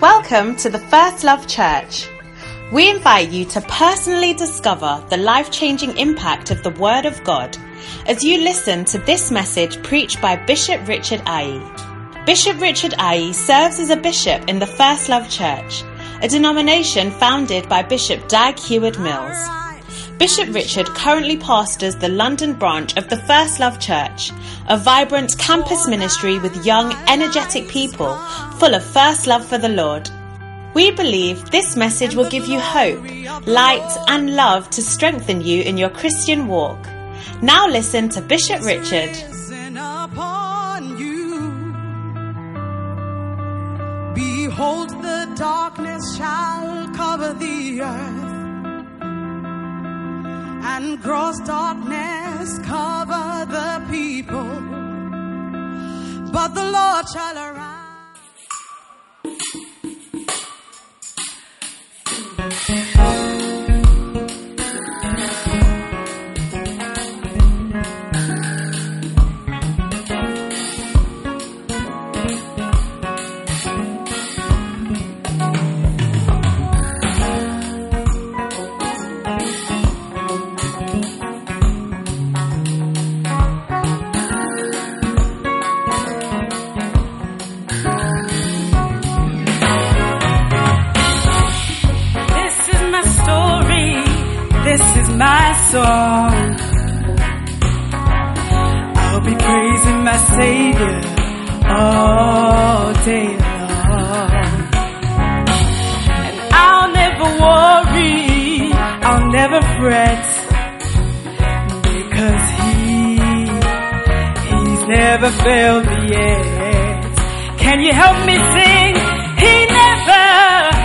Welcome to the First Love Church. We invite you to personally discover the life changing impact of the Word of God as you listen to this message preached by Bishop Richard Aye. Bishop Richard Aye serves as a bishop in the First Love Church, a denomination founded by Bishop Dag Heward Mills. Bishop Richard currently pastors the London branch of the First Love Church, a vibrant campus ministry with young, energetic people full of first love for the Lord. We believe this message will give you hope, light, and love to strengthen you in your Christian walk. Now listen to Bishop Richard. Behold, the darkness shall cover the earth, and gross darkness cover the people. But the Lord shall arise. Song. I'll be praising my Savior all day long. And I'll never worry. I'll never fret. Because He, He's never failed me yet. Can you help me sing? He never.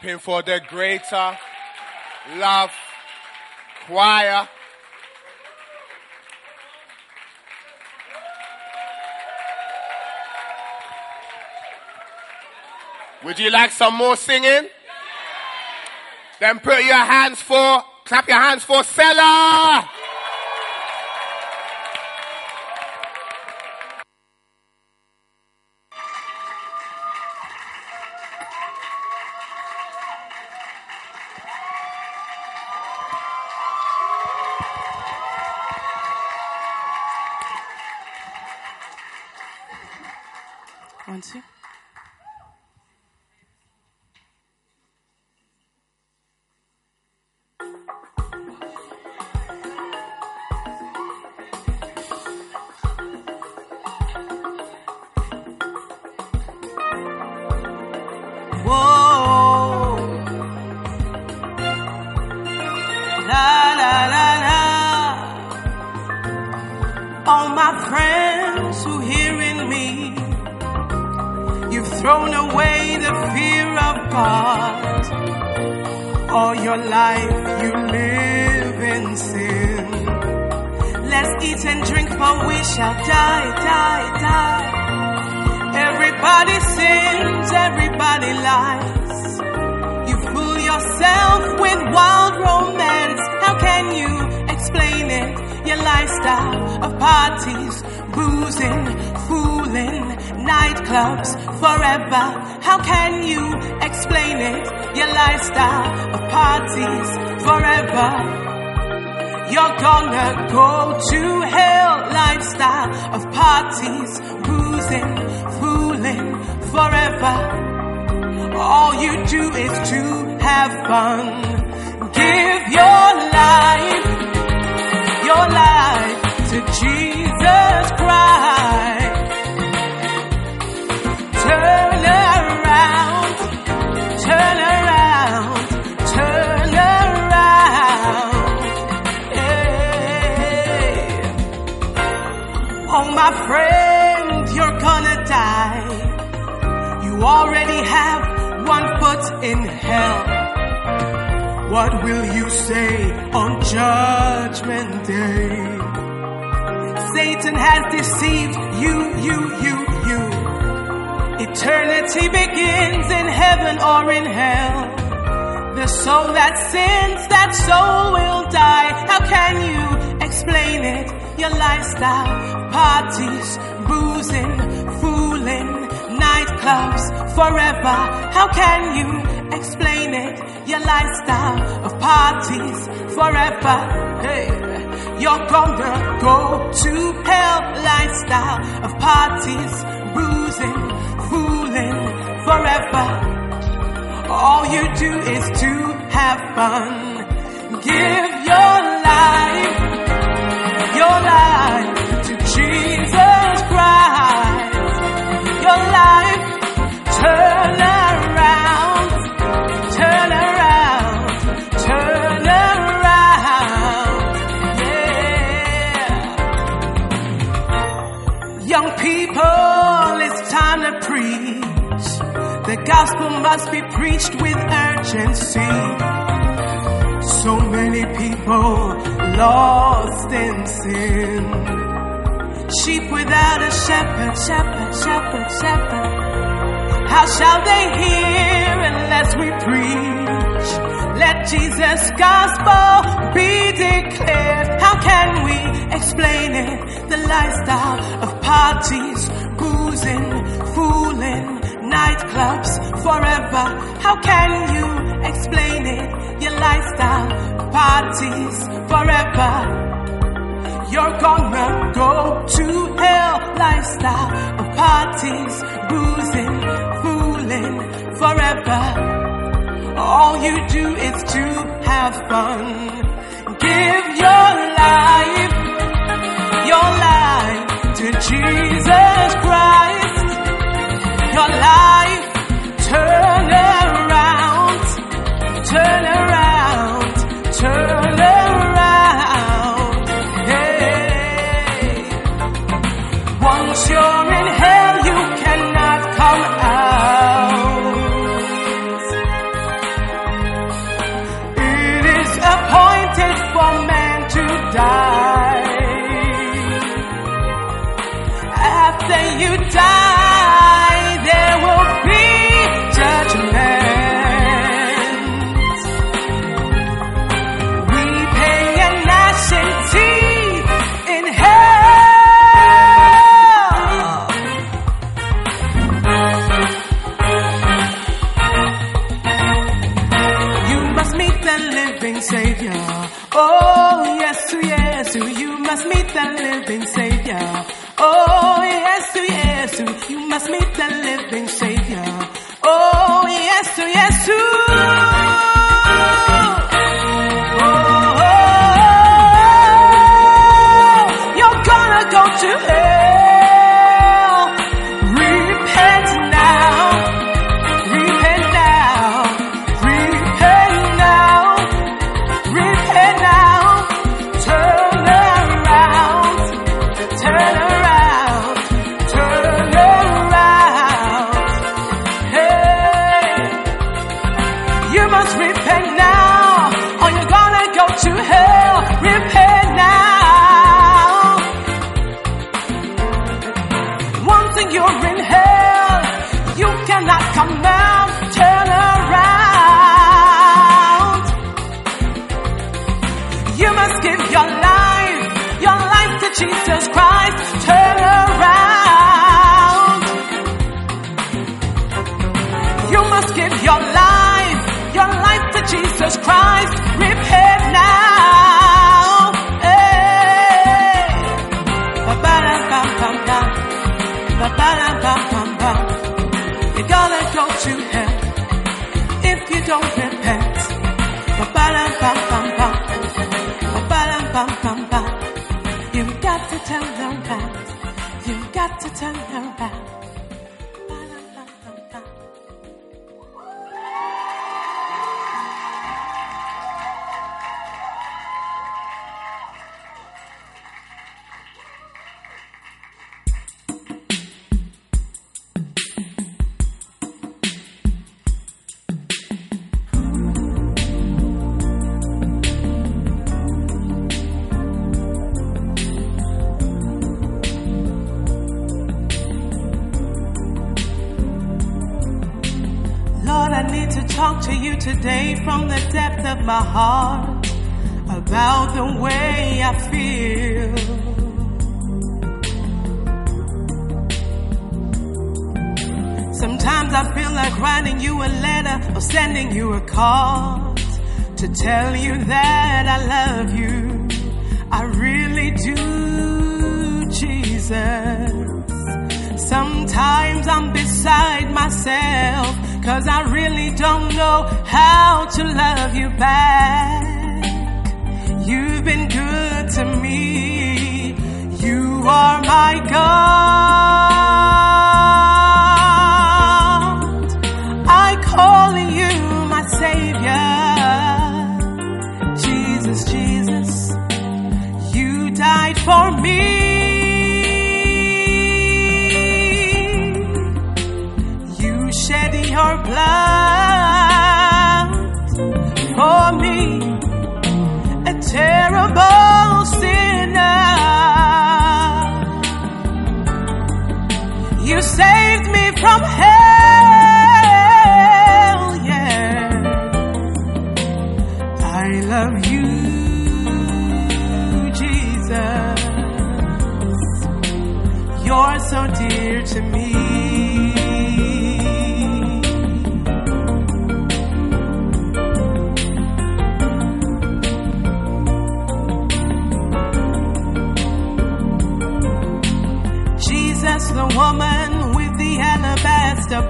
For the greater love choir. Would you like some more singing? Then put your hands for, clap your hands for Selah. All your life you live in sin. Let's eat and drink, for we shall die, die, die. Everybody sins, everybody lies. You fool yourself with wild romance. How can you explain it? Your lifestyle of parties, boozing, fooling, nightclubs forever. How can you explain it? Your lifestyle of parties forever. You're gonna go to hell lifestyle of parties, boozing, fooling forever. All you do is to have fun. Give your life, your life to Jesus Christ. My friend, you're gonna die. You already have one foot in hell. What will you say on Judgment Day? Satan has deceived you, you, you, you. Eternity begins in heaven or in hell. The soul that sins, that soul will die. How can you explain it? Your lifestyle, parties, boozing, fooling, nightclubs forever. How can you explain it? Your lifestyle of parties forever. Hey, you're gonna go to hell. Lifestyle of parties, boozing, fooling forever. All you do is to have fun. Give your life, your life gospel must be preached with urgency. So many people lost in sin. Sheep without a shepherd, shepherd, shepherd, shepherd. How shall they hear unless we preach? Let Jesus' gospel be declared. How can we explain it? The lifestyle of parties, boozing, fooling, nightclubs forever. How can you explain it? Your lifestyle, parties forever. You're gonna go to hell lifestyle of parties, boozing, fooling forever. All you do is to have fun. Give your life, your life to Jesus Christ. Life,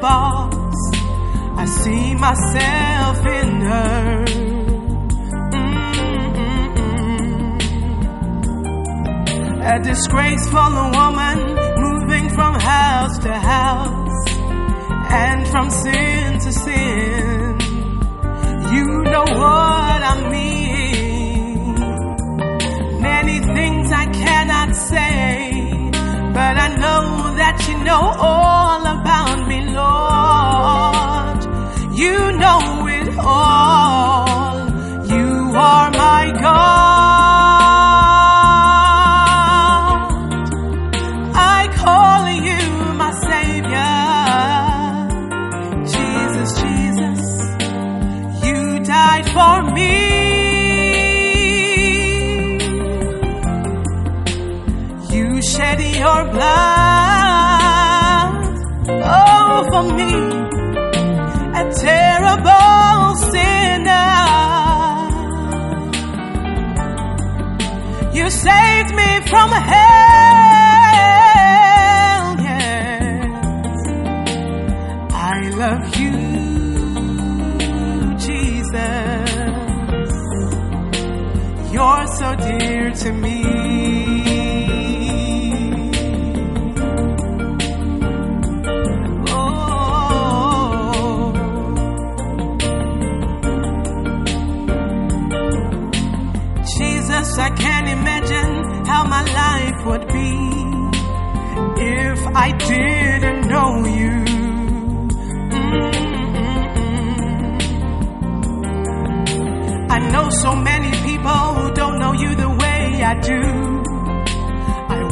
Boss, I see myself in her. Mm-mm-mm. A disgraceful woman moving from house to house and from sin to sin. You know what I mean. Many things I cannot say, but I know that you know all. You know it all. You are my God. from hell. Yes, I love you, Jesus. You're so dear to me.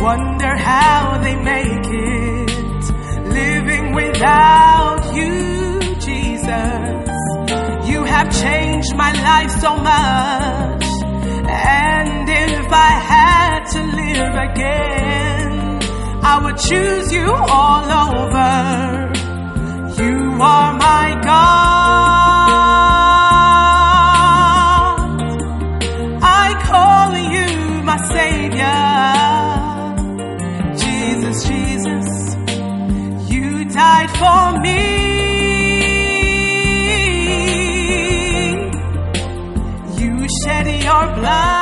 wonder how they make it living without you, Jesus. You have changed my life so much, and if I had to live again, I would choose you all over. You are my God. for me. You shed your blood.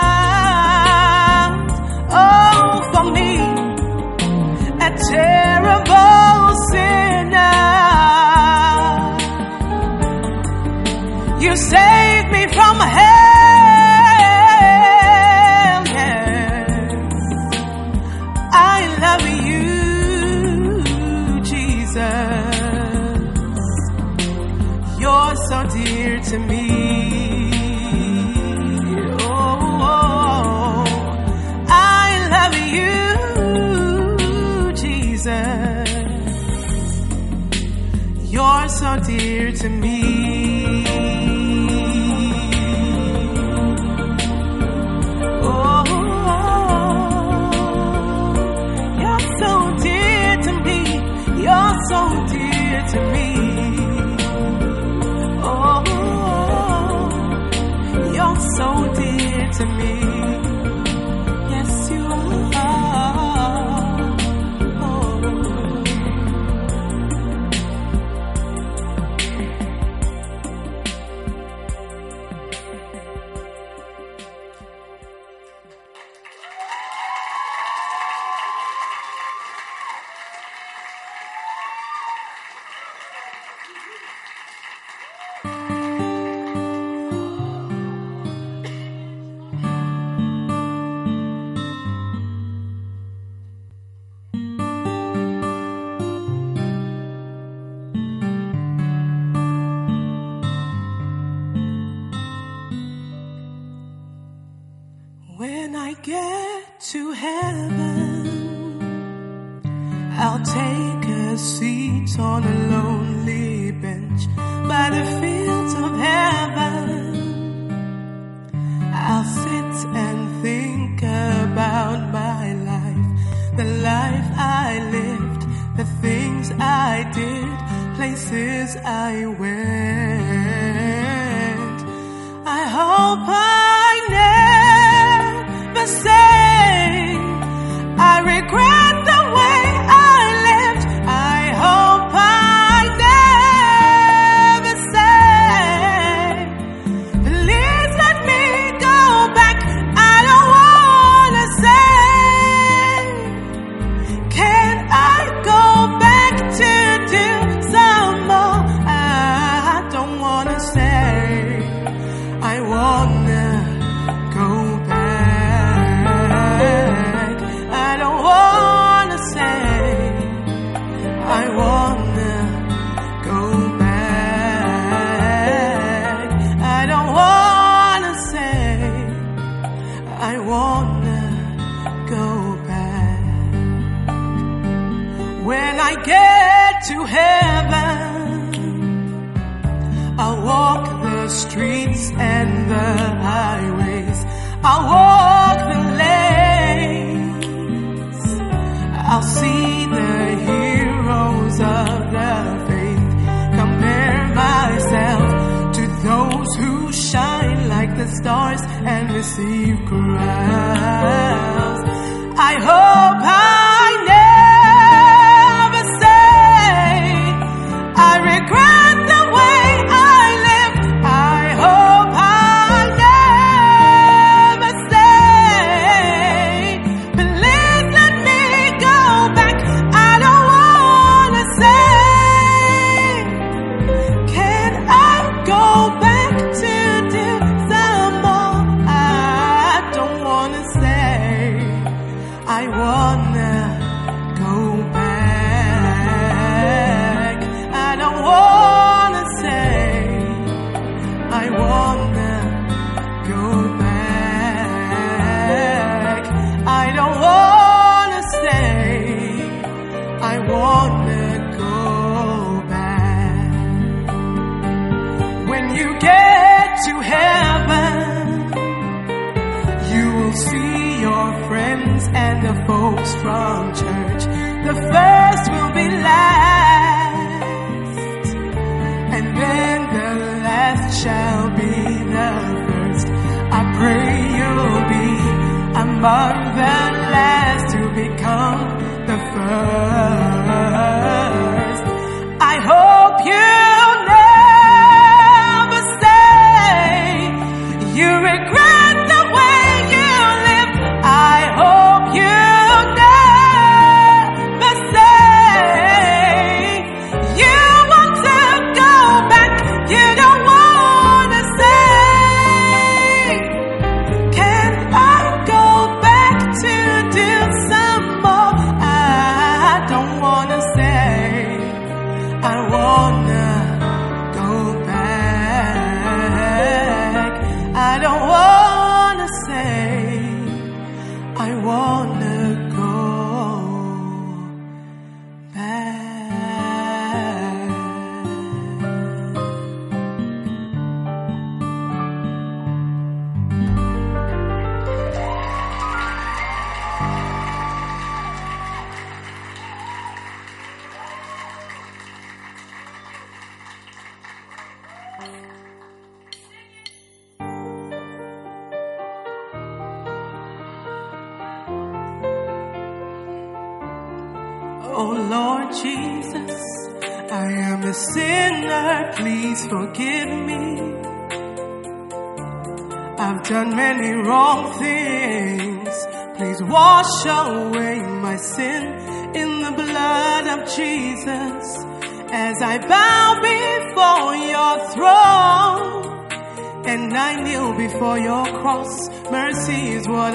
to me.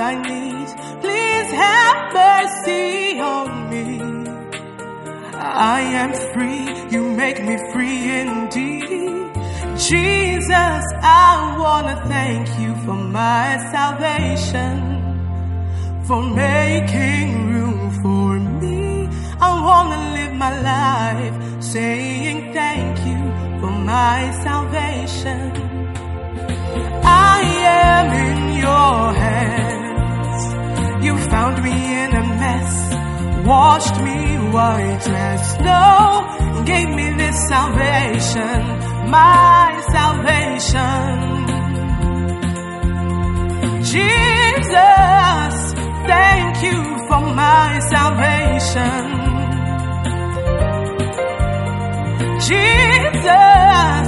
I need. Please have mercy on me. I am free. You make me free indeed. Jesus, I wanna thank you for my salvation, for making room for me. I wanna live my life saying thank you for my salvation. I am in your hands. Found me in a mess, washed me white as snow, gave me this salvation, my salvation. Jesus, thank you for my salvation. Jesus,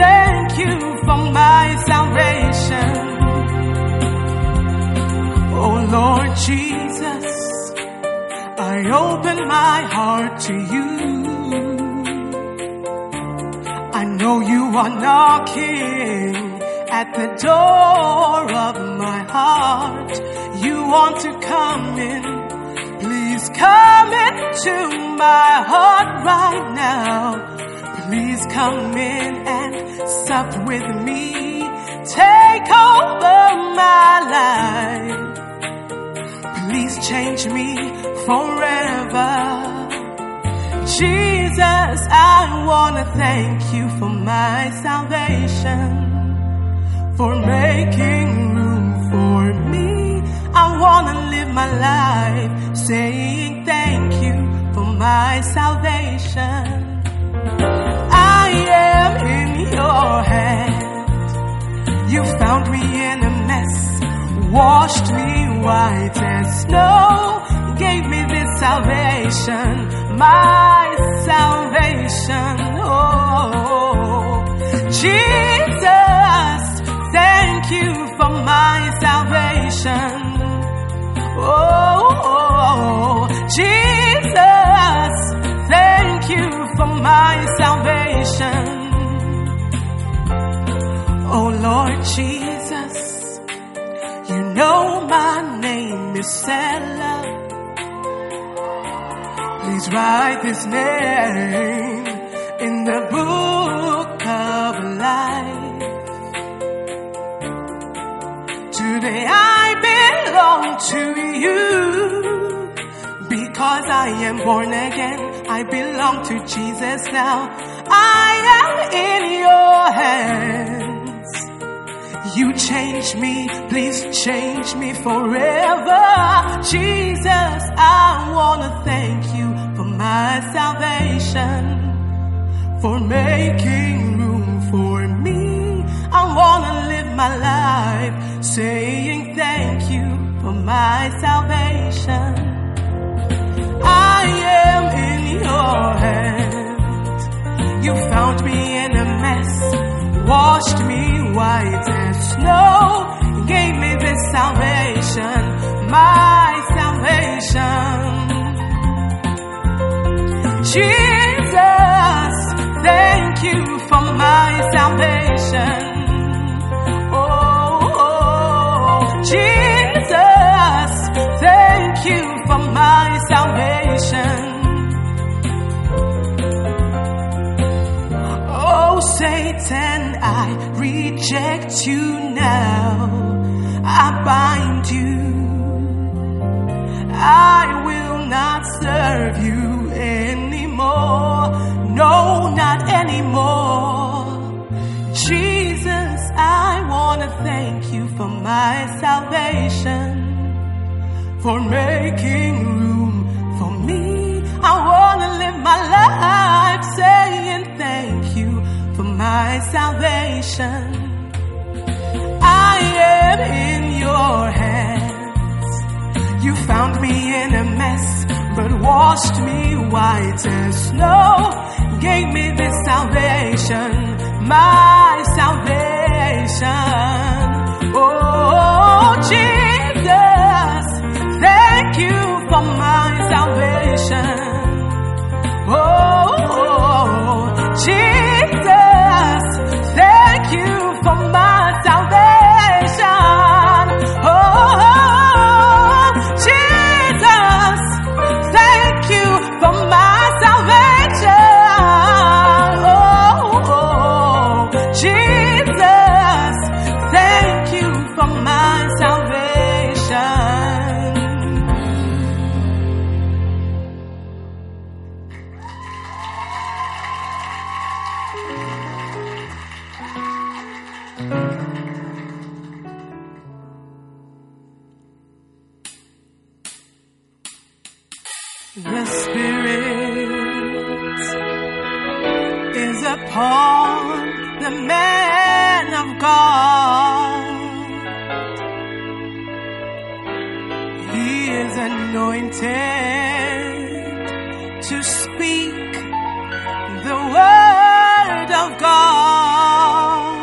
thank you for my salvation. Oh Lord Jesus, I open my heart to you. I know you are knocking at the door of my heart. You want to come in. Please come into my heart right now. Please come in and sup with me. Take over my life. Please change me forever. Jesus, I wanna thank you for my salvation, for making room for me. I wanna live my life saying thank you for my salvation. I am in your hands. You found me in a mess, washed me white as snow, gave me this salvation, my salvation. Oh, Jesus, thank you for my salvation. Oh, Jesus, thank you for my salvation. Oh Lord Jesus, know my name is Stella. Please write this name in the book of life. Today I belong to you because I am born again. I belong to Jesus now. I am in your hands. You change me, please change me forever. Jesus, I wanna thank you for my salvation, for making room for me. I wanna live my life saying thank you for my salvation. I am in your hands. You found me in a mess, washed me white as snow, gave me this salvation, my salvation. Jesus, thank you for my salvation. Oh, Jesus, thank you for my salvation. Satan, I reject you now. I bind you. I will not serve you anymore. No, not anymore. Jesus, I want to thank you for my salvation, for making room for me. I want to live my life saying my salvation. I am in your hands. You found me in a mess, but washed me white as snow. Gave me this salvation, my salvation. Oh, Jesus, thank you for my salvation. Oh, Jesus, to speak the word of God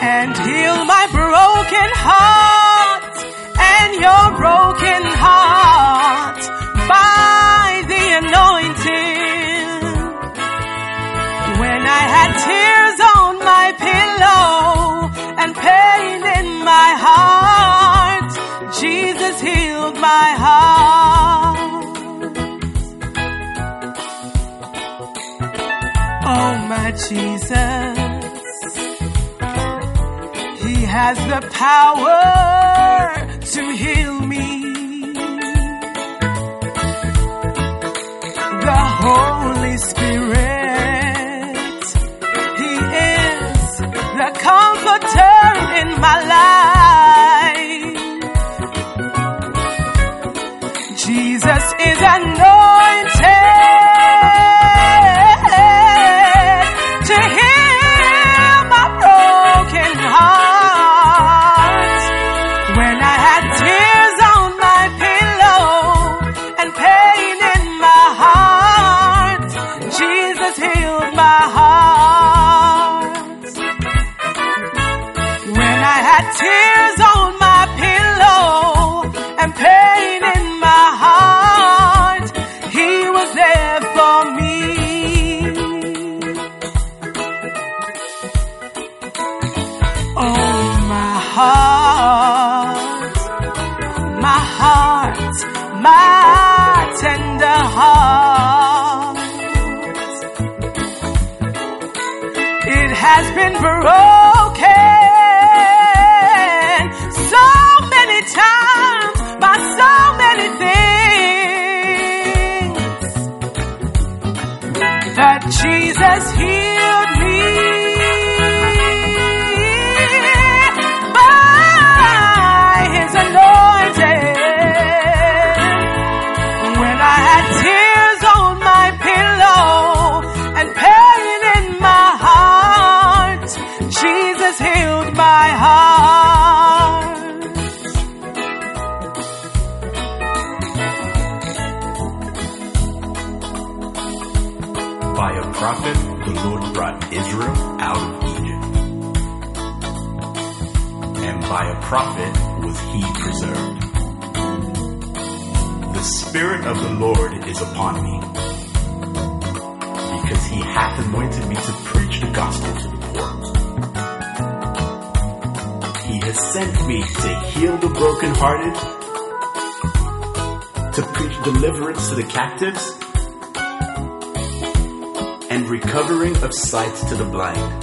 and heal my broken heart and your broken heart by the anointing. When I had tears on my pillow and pain in my heart, Jesus healed my heart. Oh, my Jesus. He has the power to heal me. The Holy Spirit, He is the comforter in my life. To preach deliverance to the captives, and recovering of sight to the blind.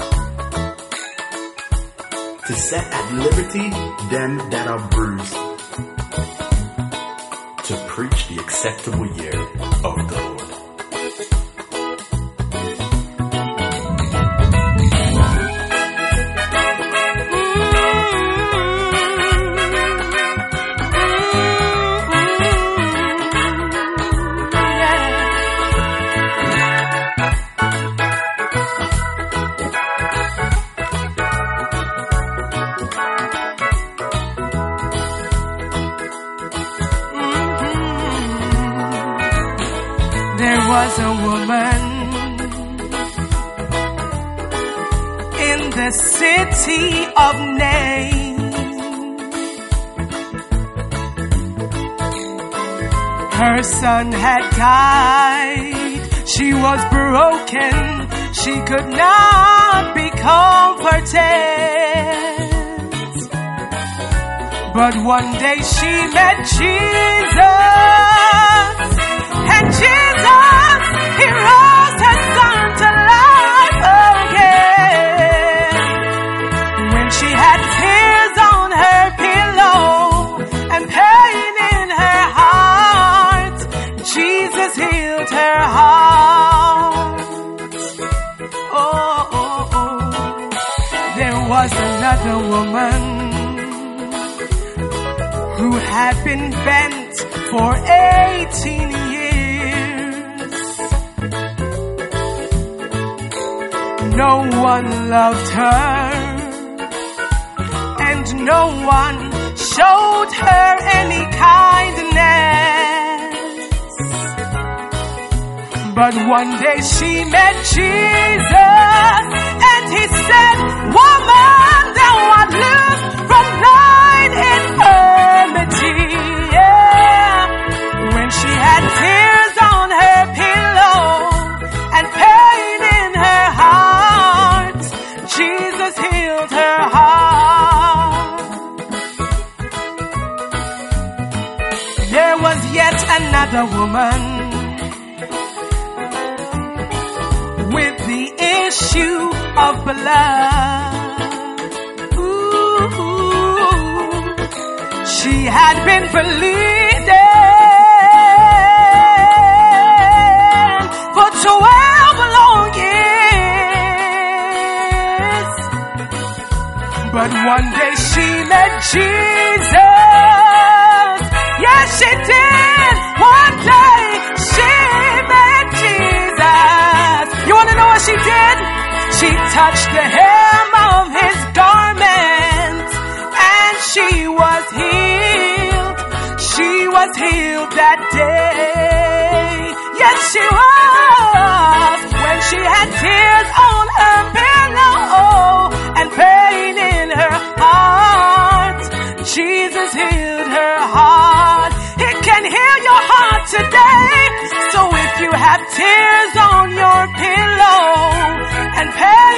To set at liberty them that are bruised. To preach the acceptable year had died. She was broken. She could not be comforted. But one day she met Jesus. And Jesus, He rose was another woman who had been bent for 18 years. No one loved her, and no one showed her any kindness. But one day she met Jesus, said, Woman, thou art loosed from thine infirmity. Yeah. When she had tears on her pillow and pain in her heart, Jesus healed her heart. There was yet another woman issue of blood. Ooh, she had been bleeding for 12 long years. But one day she met Jesus. Yes, she did. She touched the hem of his garment and she was healed. She was healed that day. Yes, she was. When she had tears on her pillow and pain in her heart, Jesus healed her heart. He can heal your heart today. So if you have tears on your pillow, and pain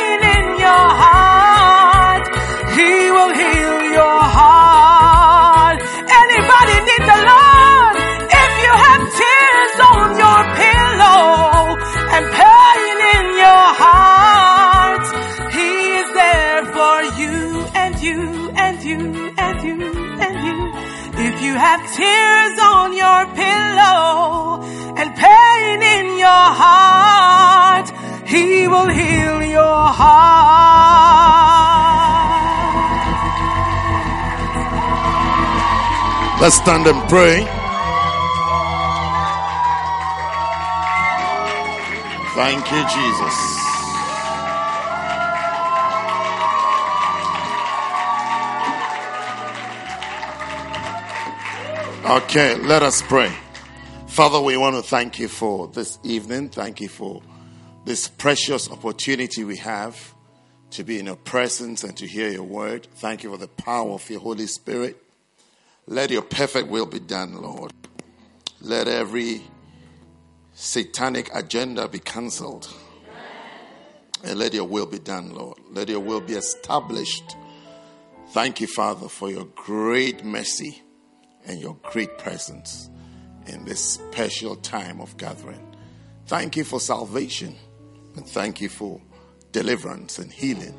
will heal your heart. Let's stand and pray. Thank you, Jesus. Okay, let us pray. Father, we want to thank you for this evening. Thank you for this precious opportunity we have to be in your presence and to hear your word. Thank you for the power of your Holy Spirit. Let your perfect will be done, Lord. Let every satanic agenda be cancelled. And let your will be done, Lord. Let your will be established. Thank you, Father, for your great mercy and your great presence in this special time of gathering. Thank you for salvation and thank you for deliverance and healing.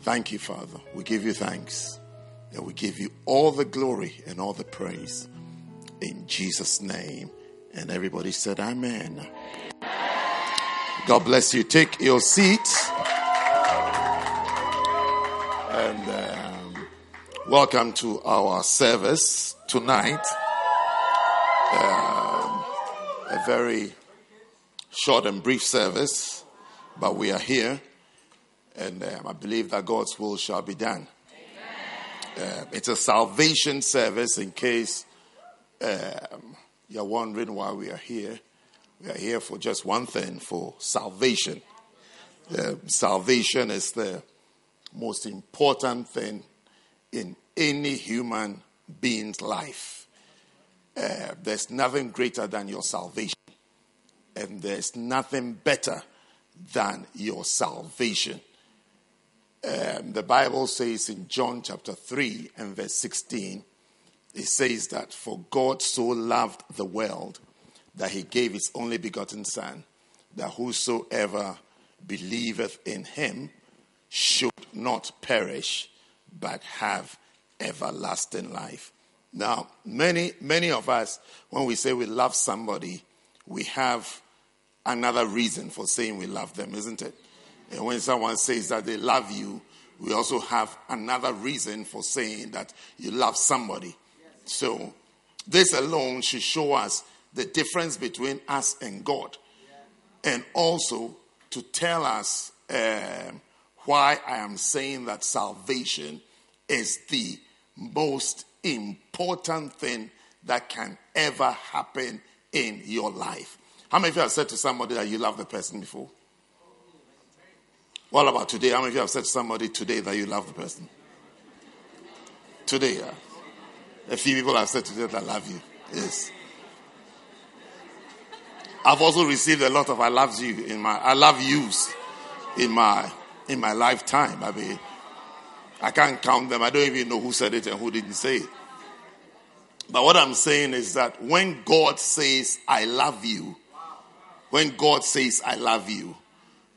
Thank you, Father. We give you thanks and we give you all the glory and all the praise in Jesus' name. And everybody said, Amen. God bless you. Take your seats. And um, welcome to our service tonight. Um, a very short and brief service, but we are here, and um, I believe that God's will shall be done. Uh, it's a salvation service in case um, you're wondering why we are here. We are here for just one thing for salvation. Uh, salvation is the most important thing in any human being's life. Uh, there's nothing greater than your salvation, and there's nothing better than your salvation. Um, the Bible says in John chapter 3 and verse 16, it says that for God so loved the world that he gave his only begotten Son, that whosoever believeth in him should not perish, but have everlasting life. Now, many, many of us, when we say we love somebody, we have another reason for saying we love them, isn't it? And when someone says that they love you, we also have another reason for saying that you love somebody. So, this alone should show us the difference between us and God. And also to tell us um, why I am saying that salvation is the most important thing that can ever happen in your life. How many of you have said to somebody that you love the person before? What about today? How many of you have said to somebody today that you love the person? Today, yeah. A few people have said today that I love you. Yes. I've also received a lot of I love you in my I love yous in my in my lifetime. I mean, I can't count them. I don't even know who said it and who didn't say it. But what I'm saying is that when God says, I love you, when God says, I love you,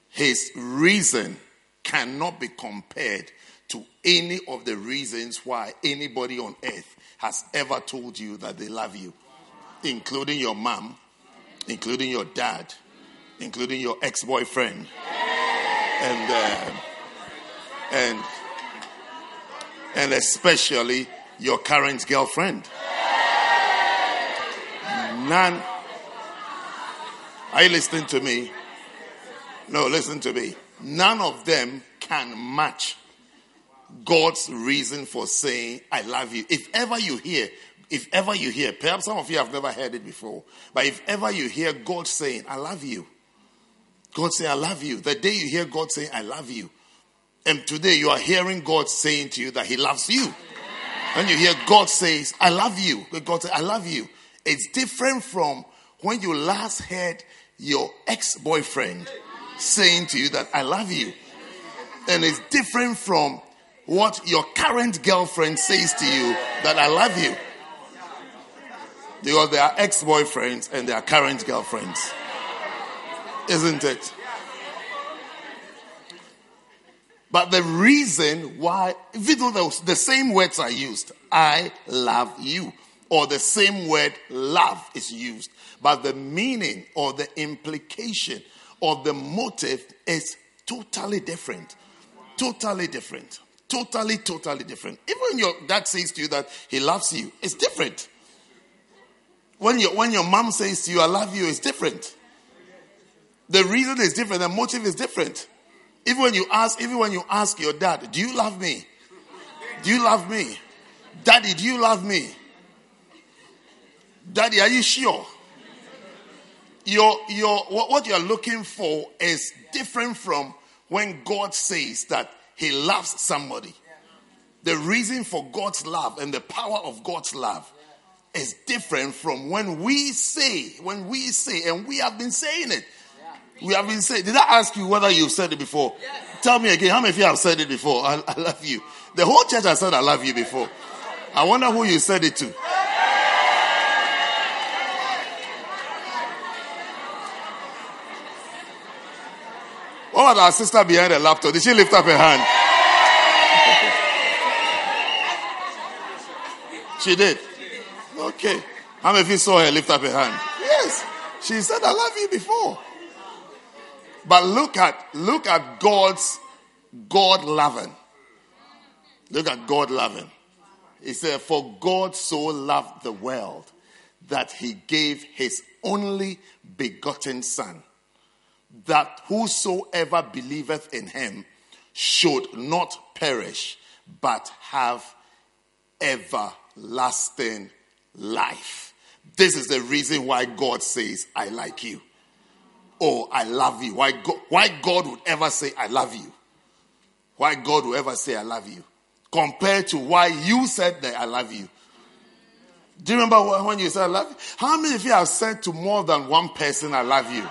his reason cannot be compared to any of the reasons why anybody on earth has ever told you that they love you, including your mom, including your dad, including your ex boyfriend, and, uh, and, and especially your current girlfriend. None. Are you listening to me? No, listen to me. None of them can match God's reason for saying, I love you. If ever you hear, if ever you hear, perhaps some of you have never heard it before, but if ever you hear God saying, I love you, God say, I love you. The day you hear God saying, I love you, and today you are hearing God saying to you that He loves you. And you hear God says, I love you. God says, I love you. It's different from when you last heard your ex boyfriend saying to you that I love you. And it's different from what your current girlfriend says to you that I love you. Because they are ex boyfriends and they are current girlfriends. Isn't it? But the reason why, even though the same words are used, I love you, or the same word love is used, but the meaning or the implication or the motive is totally different. Totally different. Totally, totally different. Even when your dad says to you that he loves you, it's different. When your, when your mom says to you, I love you, it's different. The reason is different, the motive is different. Even when you ask, even when you ask your dad, do you love me? Do you love me? Daddy, do you love me? Daddy, are you sure? Your, your, what, what you're looking for is different from when God says that He loves somebody. The reason for God's love and the power of God's love is different from when we say, when we say, and we have been saying it. We have been saying, did I ask you whether you've said it before? Tell me again, how many of you have said it before? I, I love you. The whole church has said, I love you before. I wonder who you said it to. What about our sister behind the laptop? Did she lift up her hand? she did. Okay. How many of you saw her lift up her hand? Yes. She said, I love you before. But look at look at God's God loving. Look at God loving. He said, For God so loved the world that he gave his only begotten Son, that whosoever believeth in him should not perish, but have everlasting life. This is the reason why God says, I like you. Oh, I love you. Why God, why God would ever say, I love you? Why God would ever say, I love you? Compared to why you said that I love you. Do you remember when you said, I love you? How many of you have said to more than one person, I love you?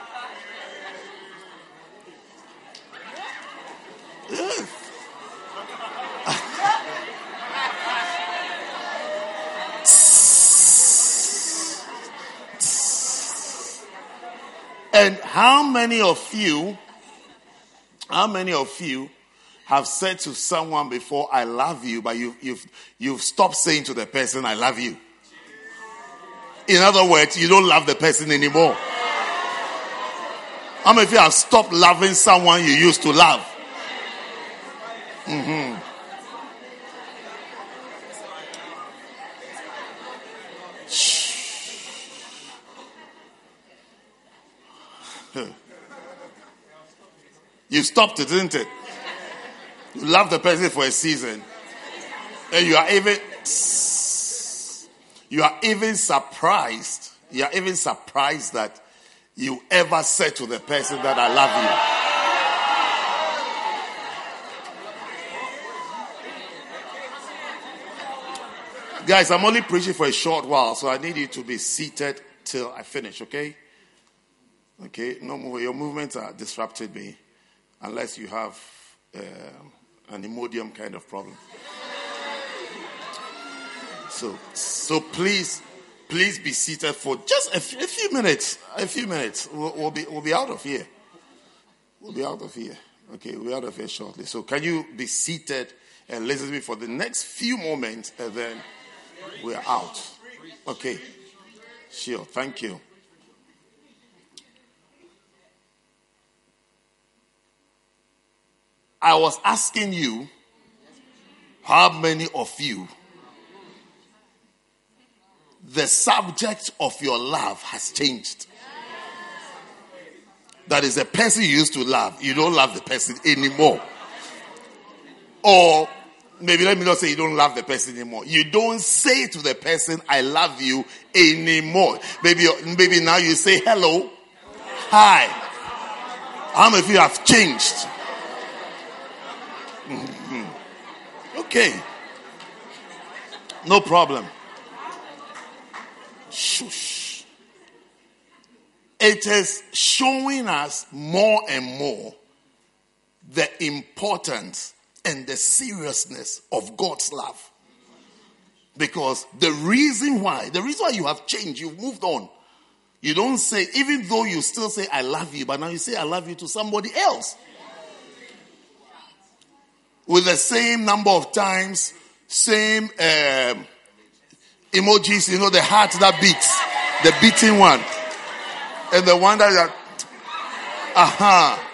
And how many of you, how many of you have said to someone before, I love you, but you've, you've, you've stopped saying to the person, I love you? In other words, you don't love the person anymore. How many of you have stopped loving someone you used to love? Mm-hmm. You stopped it, didn't it? You love the person for a season. And you are even you are even surprised. You are even surprised that you ever said to the person that I love you. Guys, I'm only preaching for a short while, so I need you to be seated till I finish, okay? Okay, no more. Your movements are disrupted me unless you have uh, an Imodium kind of problem. So, so please, please be seated for just a, f- a few minutes. A few minutes. We'll, we'll, be, we'll be out of here. We'll be out of here. Okay, we're out of here shortly. So, can you be seated and listen to me for the next few moments, and then we're out. Okay. Sure. Thank you. I was asking you how many of you the subject of your love has changed. That is a person you used to love. You don't love the person anymore. Or maybe let me not say you don't love the person anymore. You don't say to the person, I love you anymore. Maybe, maybe now you say hello, hi. How many of you have changed? Mm-hmm. Okay. No problem. Shush. it is showing us more and more the importance and the seriousness of God's love. Because the reason why, the reason why you have changed, you've moved on. You don't say, even though you still say, I love you, but now you say, I love you to somebody else. With the same number of times, same um, emojis, you know, the heart that beats, the beating one, and the one that, aha. Uh-huh.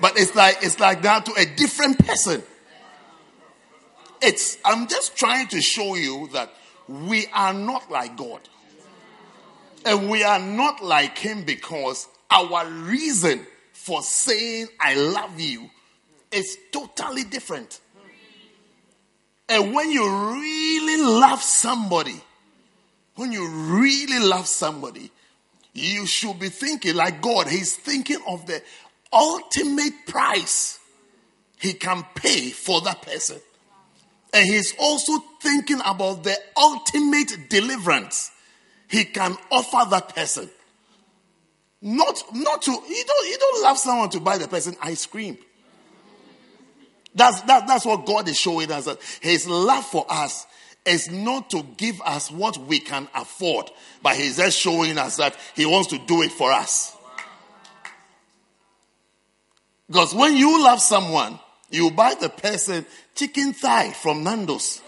But it's like, it's like that to a different person. It's, I'm just trying to show you that we are not like God. And we are not like Him because our reason for saying, I love you is totally different. And when you really love somebody, when you really love somebody, you should be thinking like God. He's thinking of the ultimate price he can pay for that person. And he's also thinking about the ultimate deliverance he can offer that person. Not, not to, you don't, you don't love someone to buy the person ice cream. That's, that, that's what God is showing us. That his love for us is not to give us what we can afford, but he's just showing us that he wants to do it for us. Because when you love someone, you buy the person chicken thigh from Nando's.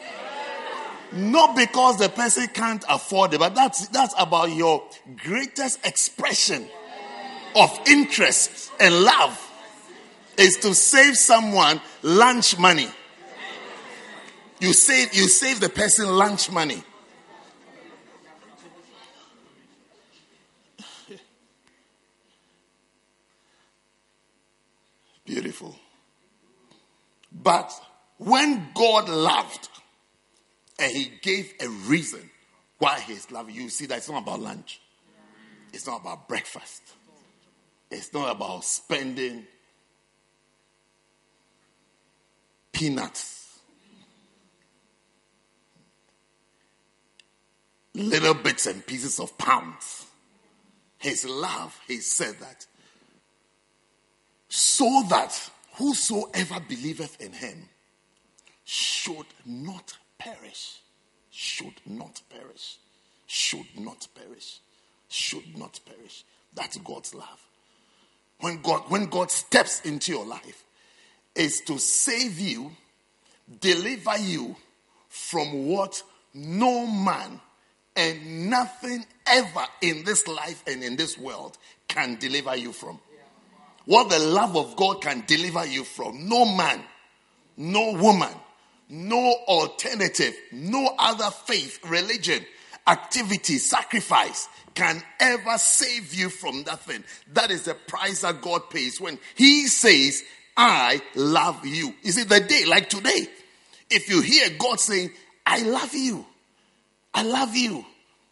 Not because the person can't afford it, but that's, that's about your greatest expression of interest and love is to save someone lunch money. You save, you save the person lunch money. Beautiful. But when God loved and He gave a reason why He's loving you, see that it's not about lunch, it's not about breakfast, it's not about spending peanuts, little bits and pieces of pounds. His love, He said that, so that whosoever believeth in him should not perish. Should not perish. Should not perish. Should not perish. That's God's love. When God, when God steps into your life, is to save you, deliver you from what no man and nothing ever in this life and in this world can deliver you from. What the love of God can deliver you from. No man, no woman, no alternative, no other faith, religion, activity, sacrifice can ever save you from that thing. That is the price that God pays when He says, I love you. Is it the day like today? If you hear God saying, I love you, I love you,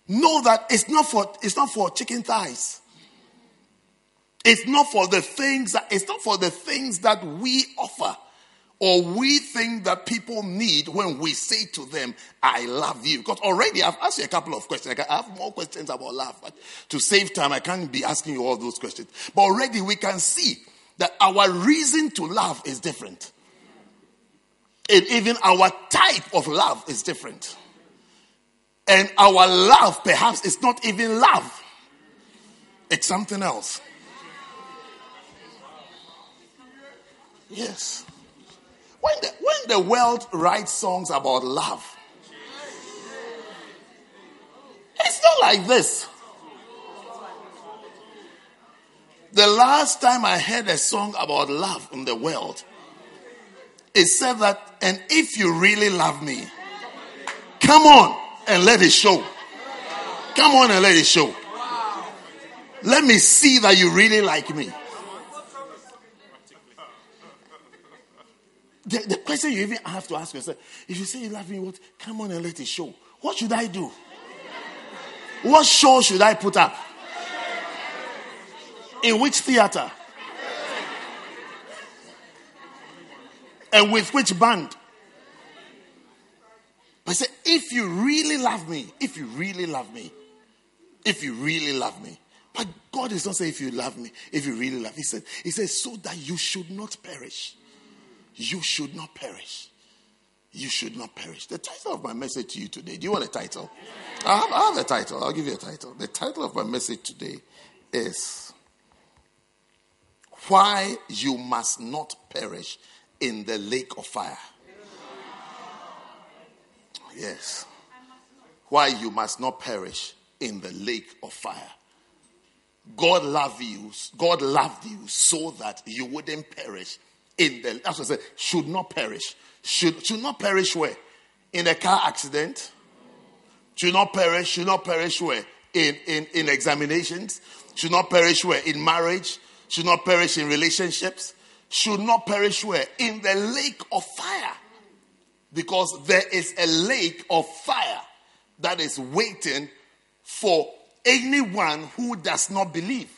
know that it's not for it's not for chicken thighs. It's not for the things that, it's not for the things that we offer or we think that people need when we say to them, I love you. Because already I've asked you a couple of questions. I have more questions about love, but to save time, I can't be asking you all those questions. But already we can see that our reason to love is different. And even our type of love is different. And our love perhaps is not even love. It's something else. Yes. When the, when the world writes songs about love, it's not like this. The last time I heard a song about love in the world, it said that, and if you really love me, come on and let it show. Come on and let it show. Let me see that you really like me. The, the question you even have to ask yourself if you say you love me, what? Come on and let it show. What should I do? What show should I put up? In which theater? And with which band? But say, if you really love me, if you really love me, If you really love me. But God is not saying if you love me, if you really love. He said, He says, so that you should not perish. You should not perish. You should not perish. The title of my message to you today. Do you want a title? I have, I have a title. I'll give you a title. The title of my message today is Why You Must Not Perish in the Lake of Fire. Yes. Why you must not perish in the lake of fire. God loved you. God loved you so that you wouldn't perish in the. That's what I said. Should not perish. Should should not perish where? In a car accident. Should not perish. Should not perish where? In in in examinations. Should not perish where? In marriage. Should not perish in relationships. Should not perish where? In the lake of fire. Because there is a lake of fire that is waiting for anyone who does not believe.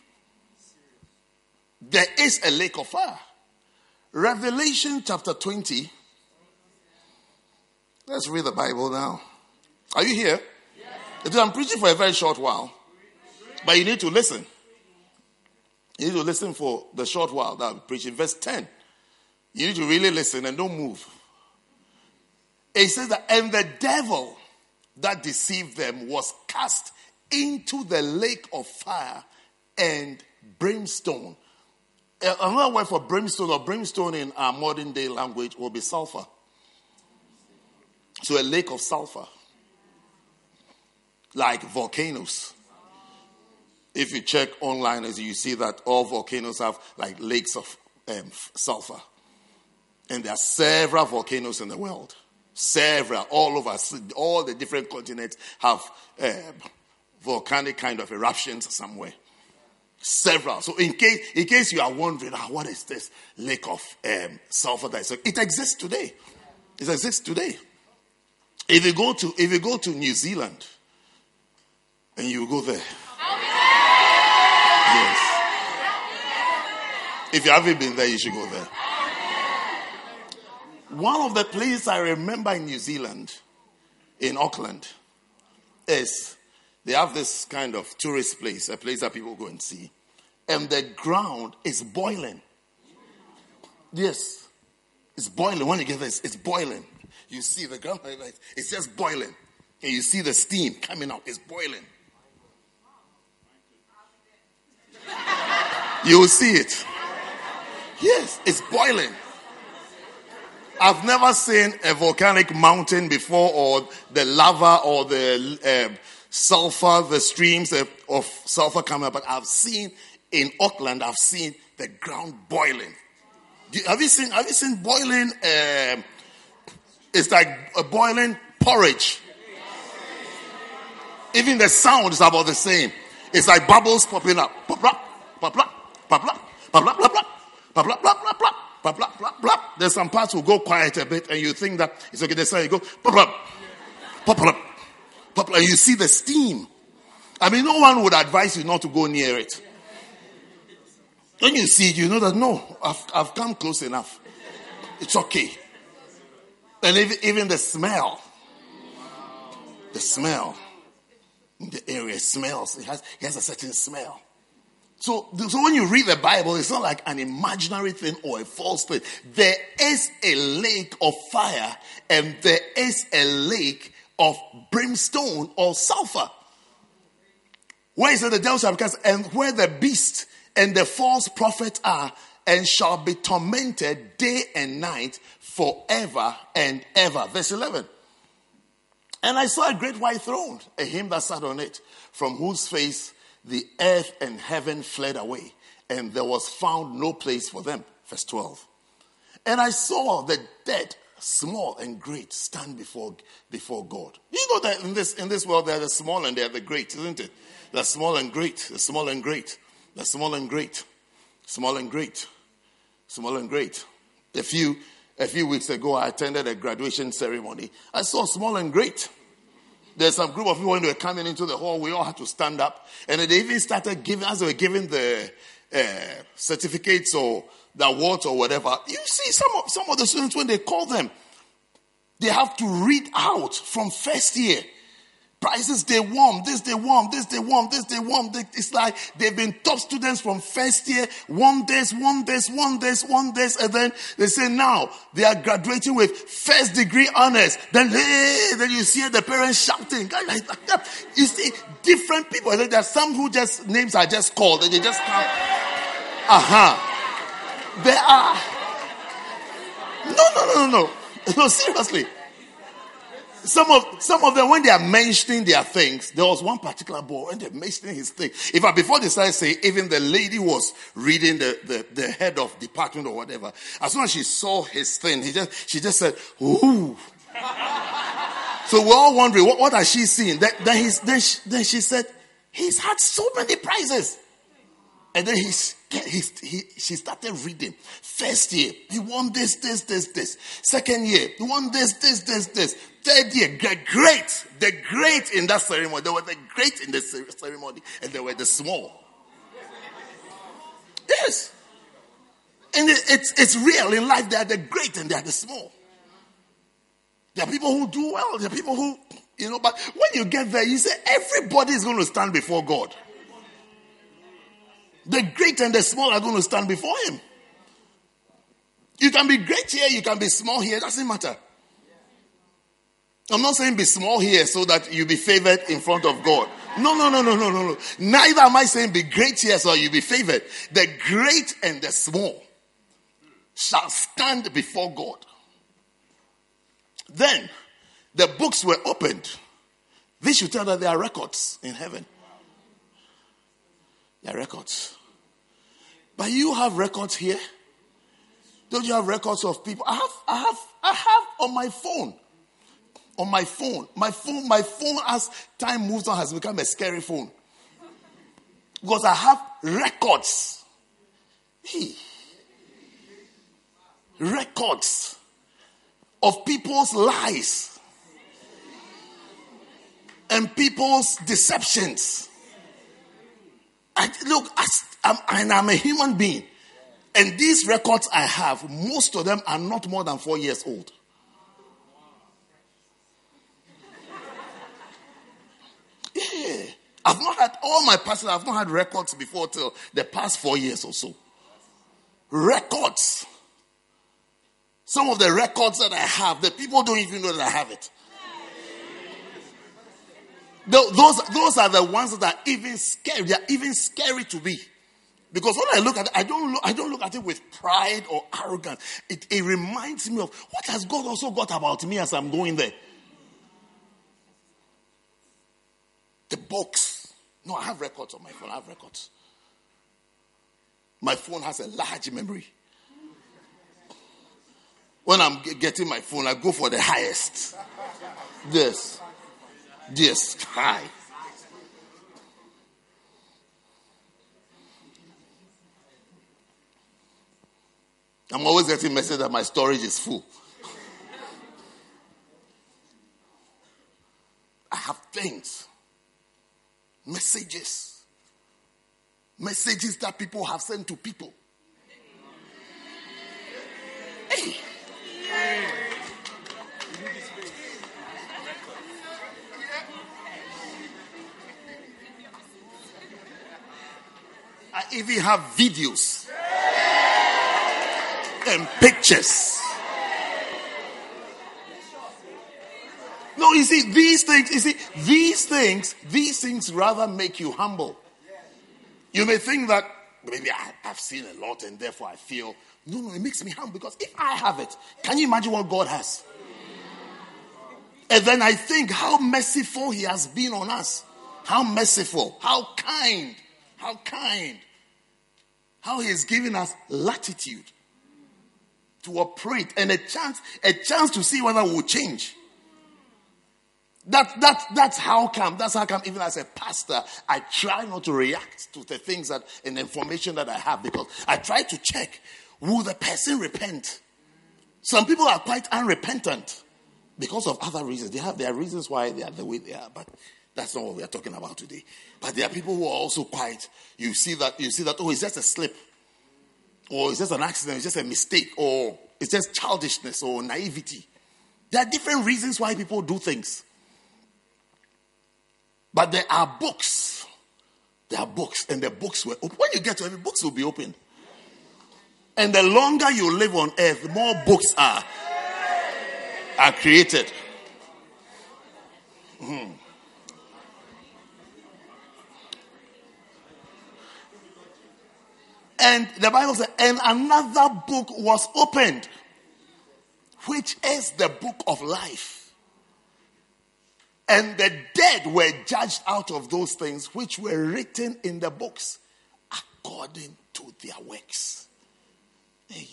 There is a lake of fire. Revelation chapter 20. Let's read the Bible now. Are you here? Yes. I'm preaching for a very short while, but you need to listen. You need to listen for the short while that I'm preaching. Verse 10. You need to really listen and don't move. It says that, and the devil that deceived them was cast into the lake of fire and brimstone. Another word for brimstone or brimstone in our modern day language will be sulfur. So a lake of sulfur, like volcanoes. If you check online, as you see that all volcanoes have like lakes of um, sulfur, and there are several volcanoes in the world. Several, all over, all the different continents have um, volcanic kind of eruptions somewhere. Several. So in case in case you are wondering, ah, what is this lake of um, sulfur dioxide? It exists today. It exists today. If you go to if you go to New Zealand and you go there. Yes. If you haven't been there, you should go there. One of the places I remember in New Zealand, in Auckland, is they have this kind of tourist place, a place that people go and see. And the ground is boiling. Yes. It's boiling. When you get this, it's boiling. You see the ground, it's just boiling. And you see the steam coming out. It's boiling. You will see it. Yes, it's boiling. I've never seen a volcanic mountain before, or the lava, or the uh, sulfur, the streams of sulfur coming up. But I've seen in Auckland, I've seen the ground boiling. Have you seen? Have you seen boiling? Uh, it's like a boiling porridge. Even the sound is about the same. It's like bubbles popping up. There's some parts will go quiet a bit, and you think that it's okay. They say you go. And you see the steam. I mean, no one would advise you not to go near it. When you see it, you know that no, I've, I've come close enough. It's okay. And even the smell, the smell in the area smells. It has, it has a certain smell. So, so when you read the Bible, it's not like an imaginary thing or a false thing. There is a lake of fire and there is a lake of brimstone or sulfur. Where is it the devil shall be cast? And where the beast and the false prophet are and shall be tormented day and night forever and ever. Verse 11. And I saw a great white throne, a him that sat on it, from whose face the earth and heaven fled away, and there was found no place for them. Verse 12. And I saw the dead, small and great, stand before, before God. You know that in this, in this world, they're the small and they're the great, isn't it? They're small and great, the small and great, the small and great, small and great, small and great. A few, a few weeks ago, I attended a graduation ceremony. I saw small and great. There's some group of people when they were coming into the hall, we all had to stand up. And they even started giving, as they were giving the uh, certificates or the awards or whatever. You see, some of, some of the students, when they call them, they have to read out from first year Prices they want, this they want, this they want, this they want. It's like they've been top students from first year, one this, one this, one this, one this, and then they say now they are graduating with first degree honors. Then hey, then you see the parents shouting. You see different people. There are some who just names are just called and they just come. Uh huh. There are. Ah. No, no, no, no, no. No, seriously. Some of some of them, when they are mentioning their things, there was one particular boy when they're mentioning his thing. In fact, before they started saying, even the lady was reading the, the, the head of department or whatever. As soon as she saw his thing, he just she just said, "Ooh." so we're all wondering what, what has she seen? Then, then, then, she, then she said, "He's had so many prizes." And then he's, he's, he, she started reading. First year, he won this, this, this, this. Second year, he won this, this, this, this. Third year, the great. The great in that ceremony. There were the great in the ceremony, and there were the small. Yes. And it, it's, it's real in life. They are the great and they are the small. There are people who do well. There are people who, you know, but when you get there, you say everybody is going to stand before God. The great and the small are going to stand before him. You can be great here, you can be small here, doesn't matter. I'm not saying be small here so that you be favored in front of God. No, no, no, no, no, no, no. Neither am I saying be great here so you be favored. The great and the small shall stand before God. Then the books were opened. This should tell that there are records in heaven. There are records. But you have records here. Don't you have records of people? I have, I have, I have on my phone. On my phone. My phone, my phone as time moves on has become a scary phone. Because I have records. Hey. Records of people's lies and people's deceptions. I, look, I, I'm, and I'm a human being. And these records I have, most of them are not more than four years old. Yeah. I've not had all my pastors, I've not had records before till the past four years or so. Records. Some of the records that I have, the people don't even know that I have it. Those, those are the ones that are even scary. They are even scary to me. Because when I look at it, I don't look, I don't look at it with pride or arrogance. It, it reminds me of what has God also got about me as I'm going there. The box. No, I have records on my phone. I have records. My phone has a large memory. When I'm getting my phone, I go for the highest. This. This. High. I'm always getting message that my storage is full. I have things, messages, messages that people have sent to people. Hey. I even have videos and pictures. No, you see, these things, you see, these things, these things rather make you humble. You may think that maybe I, have seen a lot and therefore I feel, no, no, it makes me humble because if I have it, can you imagine what God has? And then I think how merciful He has been on us. How merciful, how kind, how kind, how He has given us latitude to operate and a chance, a chance to see whether we'll change. That, that, that's how come, that's how come even as a pastor, I try not to react to the things that, and information that I have because I try to check, will the person repent? Some people are quite unrepentant because of other reasons. They have their reasons why they are the way they are, but that's not what we are talking about today. But there are people who are also quite, you see that, you see that, oh, it's just a slip or it's just an accident, it's just a mistake, or it's just childishness or naivety. There are different reasons why people do things. But there are books. There are books, and the books were open. When you get to heaven, books will be open. And the longer you live on earth, the more books are, are created. Hmm. And the Bible says, and another book was opened, which is the book of life. And the dead were judged out of those things which were written in the books according to their works. Hey.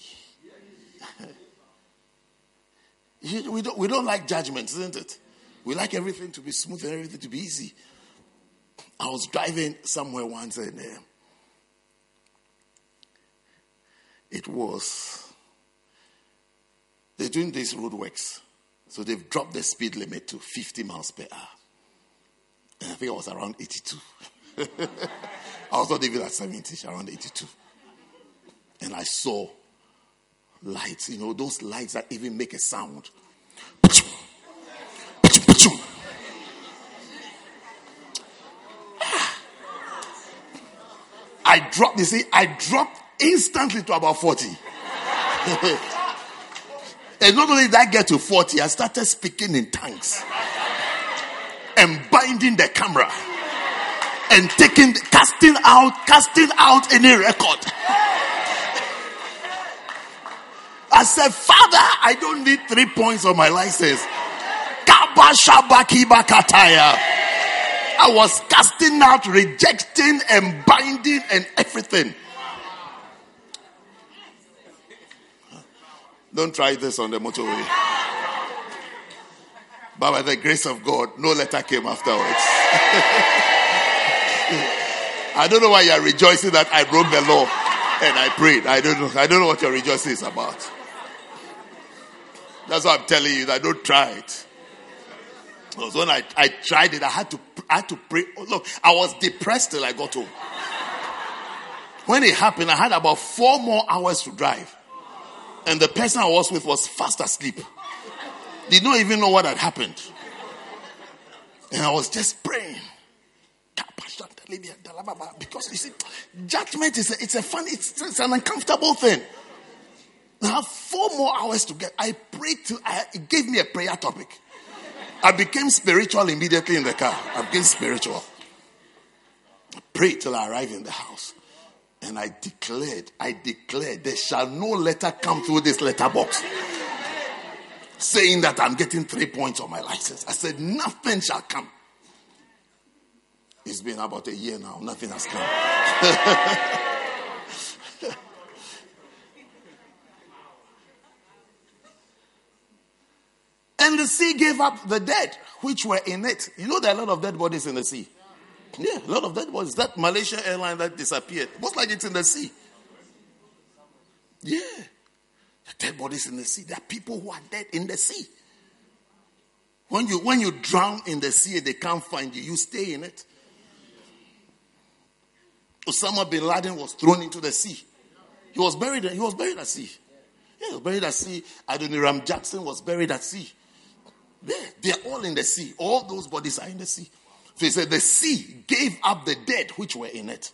we, don't, we don't like judgment, isn't it? We like everything to be smooth and everything to be easy. I was driving somewhere once and uh, it was, they're doing these roadworks. So they've dropped the speed limit to 50 miles per hour. And I think I was around 82. I was not even at 70, around 82. And I saw lights, you know, those lights that even make a sound. Ah! I dropped, you see, I dropped instantly to about 40. and not only did I get to 40, I started speaking in tongues and binding the camera and taking, casting out, casting out any record. I said, Father, I don't need three points on my license. I was casting out, rejecting, and binding, and everything. Don't try this on the motorway. But by the grace of God, no letter came afterwards. I don't know why you're rejoicing that I broke the law and I prayed. I don't know. I don't know what your rejoicing is about. That's why I'm telling you that don't try it. Because when I, I tried it, I had to I had to pray. Oh, look, I was depressed till I got home. When it happened, I had about four more hours to drive. And the person I was with was fast asleep. Did not even know what had happened. And I was just praying. Because you see, judgment is a, it's a fun, it's, it's an uncomfortable thing. I have four more hours to get. I prayed till I, it gave me a prayer topic. I became spiritual immediately in the car. I became spiritual. I prayed till I arrived in the house. And I declared, I declared, there shall no letter come through this letterbox saying that I'm getting three points on my license. I said, nothing shall come. It's been about a year now, nothing has come. and the sea gave up the dead which were in it. You know, there are a lot of dead bodies in the sea. Yeah, a lot of that was that Malaysia airline that disappeared. Most like it's in the sea. Yeah. The dead bodies in the sea. There are people who are dead in the sea. When you when you drown in the sea they can't find you, you stay in it. Osama bin Laden was thrown into the sea. He was buried. He was buried at sea. Yeah, he was buried at sea. Adoniram Judson was buried at sea. Yeah, they're all in the sea. All those bodies are in the sea. So he said, The sea gave up the dead which were in it.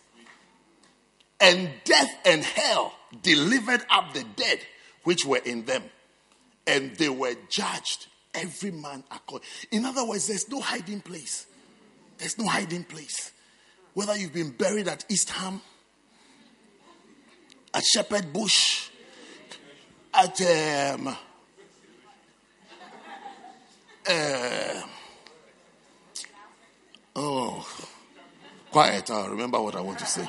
And death and hell delivered up the dead which were in them. And they were judged, every man according. In other words, there's no hiding place. There's no hiding place. Whether you've been buried at East Ham, at Shepherd Bush, at um, uh, Oh, quiet. I'll remember what I want to say.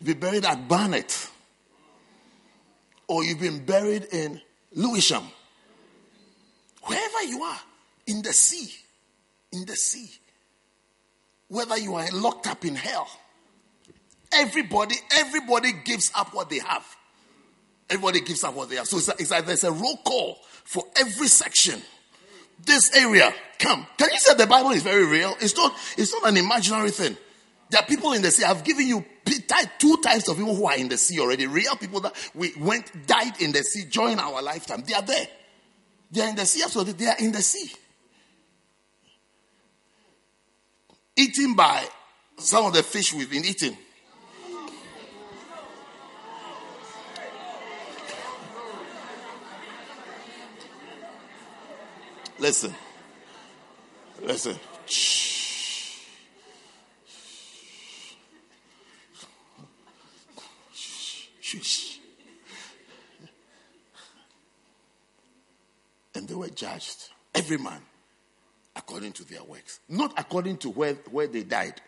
You've been buried at Barnet, or you've been buried in Lewisham, wherever you are, in the sea, in the sea, whether you are locked up in hell, everybody, everybody gives up what they have. Everybody gives up what they have. So it's like, it's like there's a roll call for every section this area. Come. Can you say the Bible is very real? It's not, it's not an imaginary thing. There are people in the sea. I've given you two types of people who are in the sea already. Real people that we went, died in the sea during our lifetime. They are there. They are in the sea. Absolutely. They are in the sea. eaten by some of the fish we've been eating. Listen. Listen. And they were judged, every man, according to their works, not according to where, where they died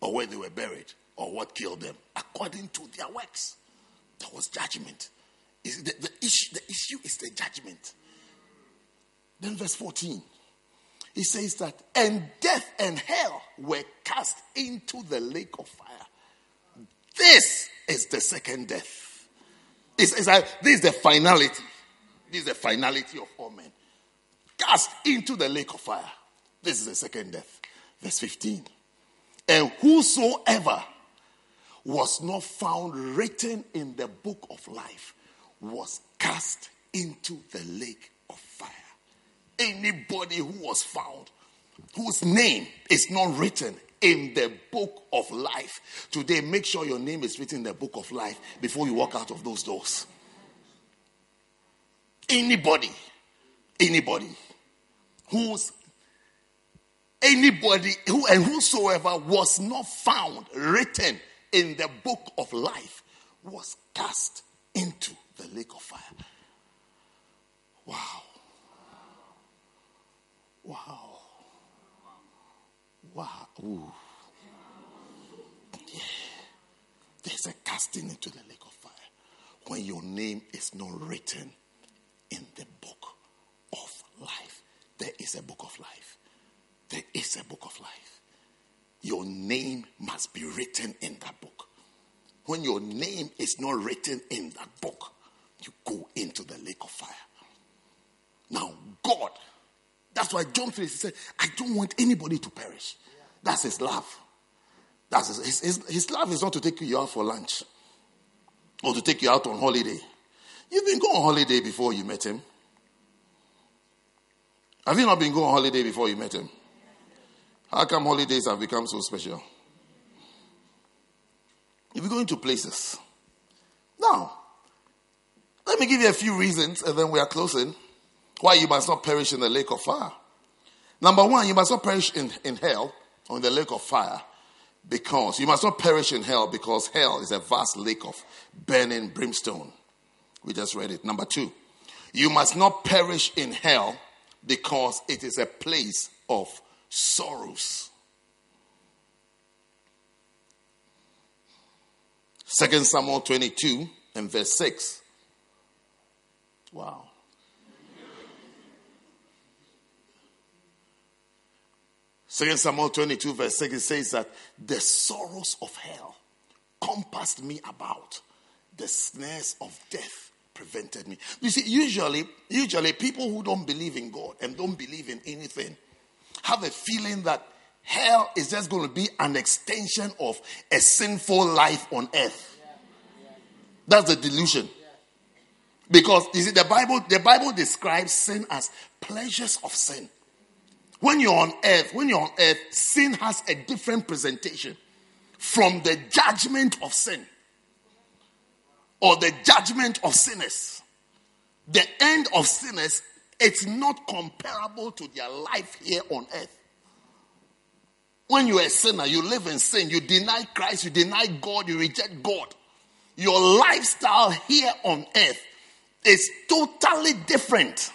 or where they were buried or what killed them, according to their works. That was judgment. The, the, issue, the issue is the judgment. Then, verse 14, he says that, and death and hell were cast into the lake of fire. This is the second death. It's, it's like, this is the finality. This is the finality of all men. Cast into the lake of fire. This is the second death. Verse 15. And whosoever was not found written in the book of life was cast into the lake anybody who was found whose name is not written in the book of life. Today, make sure your name is written in the book of life before you walk out of those doors. Anybody, anybody who's anybody who and whosoever was not found written in the book of life was cast into the lake of fire. Wow. Wow. Wow. Ooh. Yeah. There's a casting into the lake of fire when your name is not written in the book of life. There is a book of life. There is a book of life. Your name must be written in that book. When your name is not written in that book, you go into the lake of fire. Now, God that's why John 3 said, I don't want anybody to perish. That's his love. That's his, his, his, his love is not to take you out for lunch or to take you out on holiday. You've been going on holiday before you met him. Have you not been going on holiday before you met him? How come holidays have become so special? If you're going to places. Now, let me give you a few reasons and then we are closing why you must not perish in the lake of fire. Number one, you must not perish in, in hell or in the lake of fire because you must not perish in hell because hell is a vast lake of burning brimstone. We just read it. Number two, you must not perish in hell because it is a place of sorrows. Second Samuel 22 and verse 6. Wow. Second Samuel 22, verse 6, it says that the sorrows of hell compassed me about, the snares of death prevented me. You see, usually, usually people who don't believe in God and don't believe in anything have a feeling that hell is just going to be an extension of a sinful life on earth. That's the delusion. Because you see, the Bible, the Bible describes sin as pleasures of sin. When you're on earth, when you're on earth, sin has a different presentation from the judgment of sin or the judgment of sinners. The end of sinners, it's not comparable to their life here on earth. When you're a sinner, you live in sin, you deny Christ, you deny God, you reject God. Your lifestyle here on earth is totally different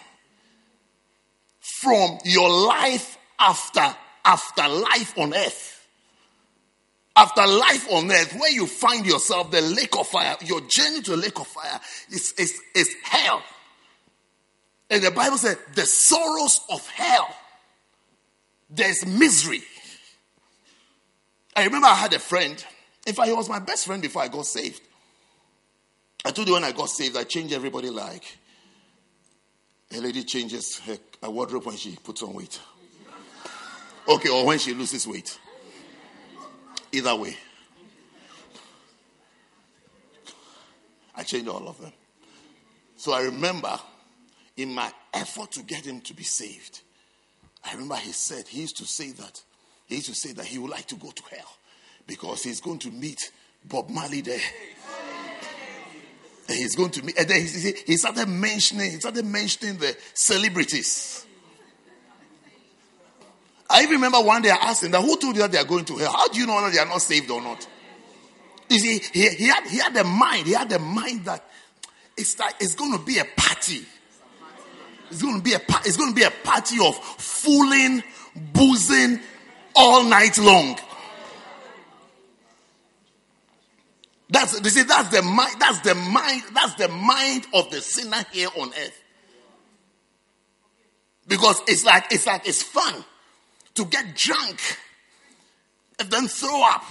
from your life after after life on earth. After life on earth, where you find yourself, the lake of fire, your journey to the lake of fire is, is, is hell. And the Bible said, the sorrows of hell, there's misery. I remember I had a friend. In fact, he was my best friend before I got saved. I told you when I got saved, I changed everybody like a lady changes her wardrobe when she puts on weight. Okay, or when she loses weight. Either way. I changed all of them. So I remember in my effort to get him to be saved, I remember he said, he used to say that he used to say that he would like to go to hell because he's going to meet Bob Marley there. He's going to meet, and then he, he started mentioning, he started mentioning the celebrities. I even remember one day I asked him that who told you that they are going to hell? How do you know whether they are not saved or not? You see, he, he had he had a mind, he had a mind that it's like it's going to be a party. It's going to be a it's going to be a party of fooling, boozing all night long. That's they say that's the mind, that's the mind, that's the mind of the sinner here on earth. Because it's like it's like it's fun to get drunk and then throw up.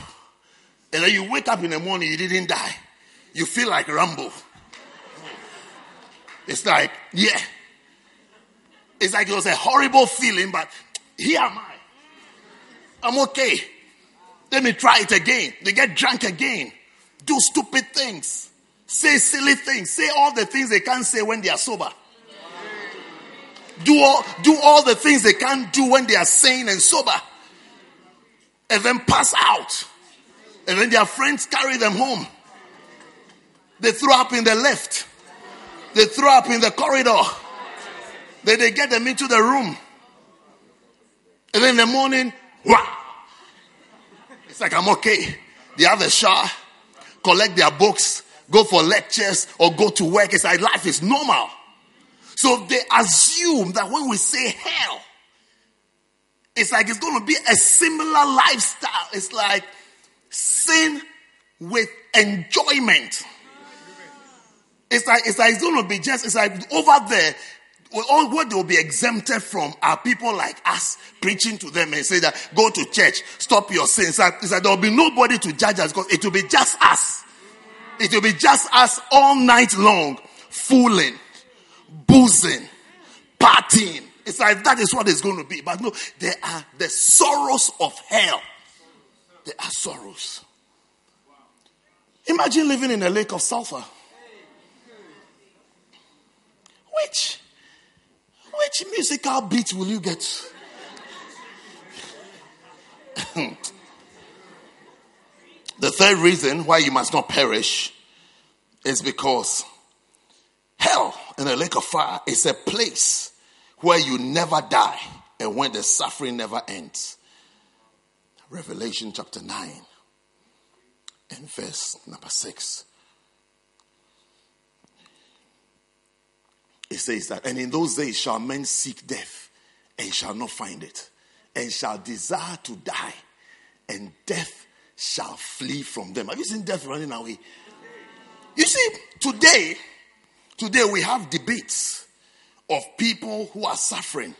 And then you wake up in the morning, you didn't die. You feel like Rambo. It's like, yeah. It's like it was a horrible feeling, but here am I. I'm okay. Let me try it again. They get drunk again do stupid things, say silly things, say all the things they can't say when they are sober. Do all, do all the things they can't do when they are sane and sober. And then pass out. And then their friends carry them home. They throw up in the lift. They throw up in the corridor. Then they get them into the room. And then in the morning, wow. It's like I'm okay. They have a shower collect their books, go for lectures, or go to work. It's like life is normal. So they assume that when we say hell, it's like it's going to be a similar lifestyle. It's like sin with enjoyment. It's like it's like it's going to be just it's like over there. All what they will be exempted from are people like us preaching to them and say that go to church, stop your sins. It's like, there will be nobody to judge us because it will be just us. It will be just us all night long, fooling, boozing, partying. It's like that is what it's going to be. But no, there are the sorrows of hell. There are sorrows. Imagine living in a lake of sulfur. Which which musical beat will you get? the third reason why you must not perish is because hell in the lake of fire is a place where you never die and when the suffering never ends. Revelation chapter 9 and verse number 6. It says that, and in those days shall men seek death and shall not find it, and shall desire to die, and death shall flee from them. Have you seen death running away? You see, today, today we have debates of people who are suffering.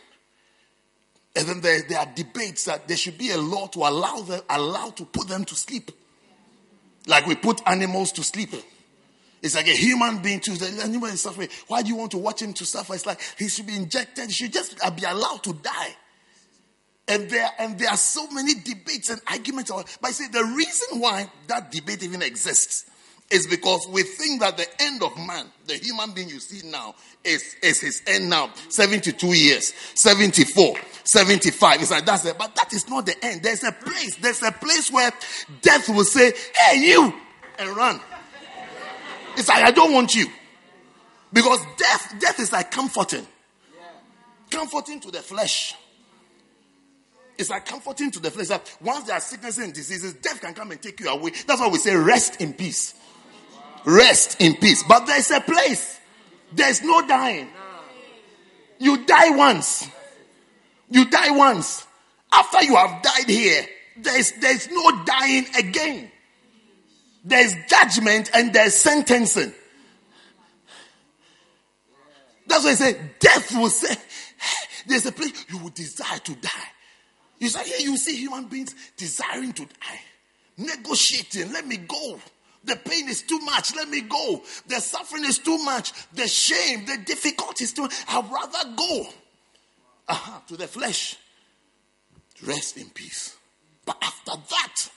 And then there, there are debates that there should be a law to allow them, allow to put them to sleep. Like we put animals to sleep. It's like a human being too. The animal is suffering. Why do you want to watch him to suffer? It's like he should be injected. He should just be allowed to die. And there, and there are so many debates and arguments. But I say the reason why that debate even exists is because we think that the end of man, the human being you see now, is, is his end now. 72 years, 74, 75. It's like that's it. But that is not the end. There's a place, there's a place where death will say, Hey, you, and run. It's like, I don't want you. Because death, death is like comforting. Comforting to the flesh. It's like comforting to the flesh. That once there are sicknesses and diseases, death can come and take you away. That's why we say rest in peace. Rest in peace. But there's a place. There's no dying. You die once. You die once. After you have died here, there's, there's no dying again. There's judgment and there's sentencing. That's why I say death will say, there's a place you will desire to die. You say, here you see human beings desiring to die, negotiating, let me go. The pain is too much, let me go. The suffering is too much. The shame, the difficulties too. I'd rather go uh-huh, to the flesh. Rest in peace. But after that,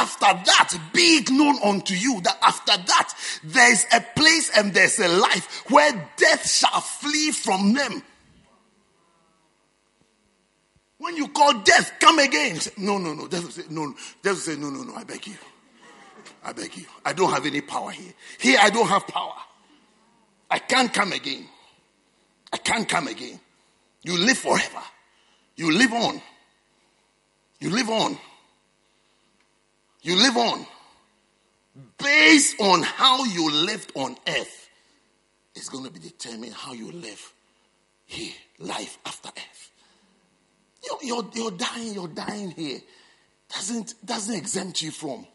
after that, be it known unto you that after that, there is a place and there's a life where death shall flee from them. When you call death, come again. Say, no, no, no. Death will say, no, no. Death will say, no, no, no. I beg you. I beg you. I don't have any power here. Here, I don't have power. I can't come again. I can't come again. You live forever. You live on. You live on. You live on. Based on how you lived on earth, it's going to be determined how you live here, life after earth. You're, you're, you're dying, you're dying here. Doesn't, doesn't exempt you from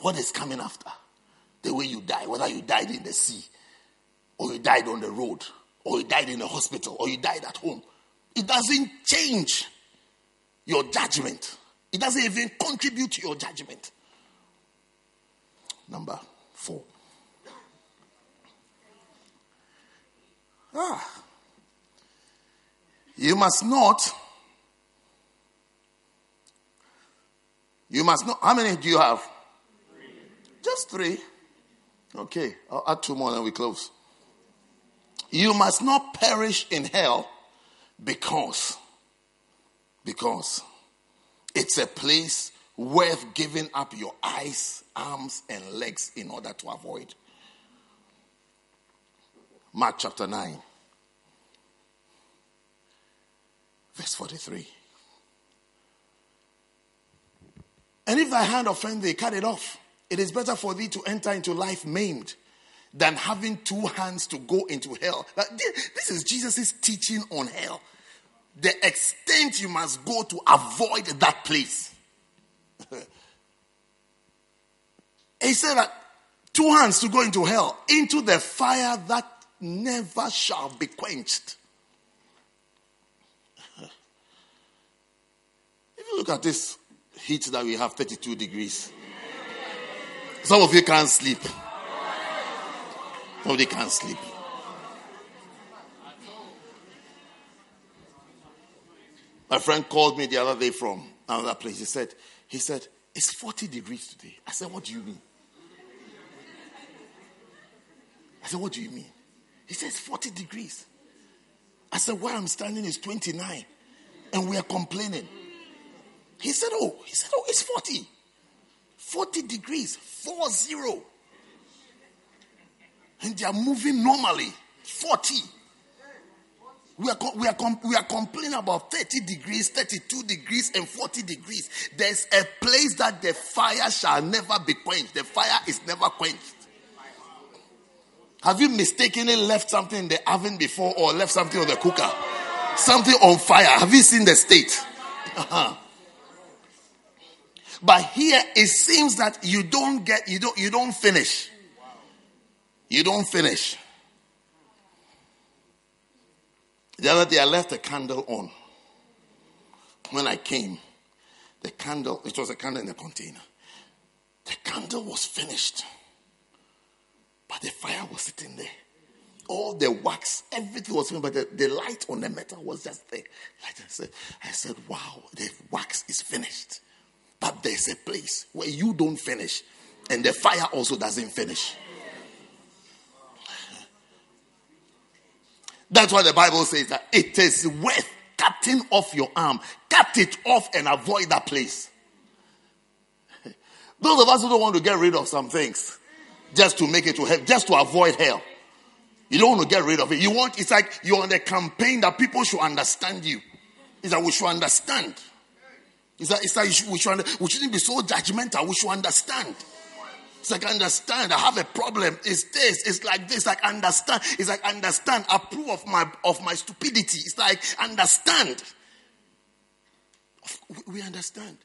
what is coming after. The way you die, whether you died in the sea, or you died on the road, or you died in a hospital, or you died at home. It doesn't change your judgment. It doesn't even contribute to your judgment. Number four. Ah. You must not. You must not. How many do you have? Three. Just three. Okay, I'll add two more and we close. You must not perish in hell because, because it's a place worth giving up your eyes, arms, and legs in order to avoid. Mark chapter 9, verse 43. And if thy hand offend thee, cut it off. It is better for thee to enter into life maimed than having two hands to go into hell. This is Jesus' teaching on hell. The extent you must go to avoid that place. he said that two hands to go into hell, into the fire that never shall be quenched. if you look at this heat that we have 32 degrees, some of you can't sleep. Nobody can't sleep. My friend called me the other day from another place. He said, he said, it's 40 degrees today. I said, what do you mean? I said, what do you mean? He says 40 degrees. I said, where I'm standing is 29. And we are complaining. He said, oh, he said, oh, it's 40. 40 degrees, 4 0 and they are moving normally 40 we are, we, are, we are complaining about 30 degrees, 32 degrees, and 40 degrees. There's a place that the fire shall never be quenched. The fire is never quenched. Have you mistakenly left something in the oven before or left something on the cooker? Something on fire. Have you seen the state? Uh-huh. But here it seems that you don't get, you don't, you don't finish. You don't finish. The other day I left a candle on. When I came, the candle, it was a candle in a container. The candle was finished. But the fire was sitting there. All the wax, everything was finished, but the, the light on the metal was just there. Like I said, I said, wow, the wax is finished. But there's a place where you don't finish, and the fire also doesn't finish. That's why the Bible says that it is worth cutting off your arm. Cut it off and avoid that place. Those of us who don't want to get rid of some things just to make it to hell, just to avoid hell. You don't want to get rid of it. You want, it's like you're on a campaign that people should understand you. It's like we should understand. It's like, it's like we, should, we shouldn't be so judgmental. We should understand. It's like understand. I have a problem. It's this. It's like this. Like understand. It's like understand. Approve of my of my stupidity. It's like understand. We understand,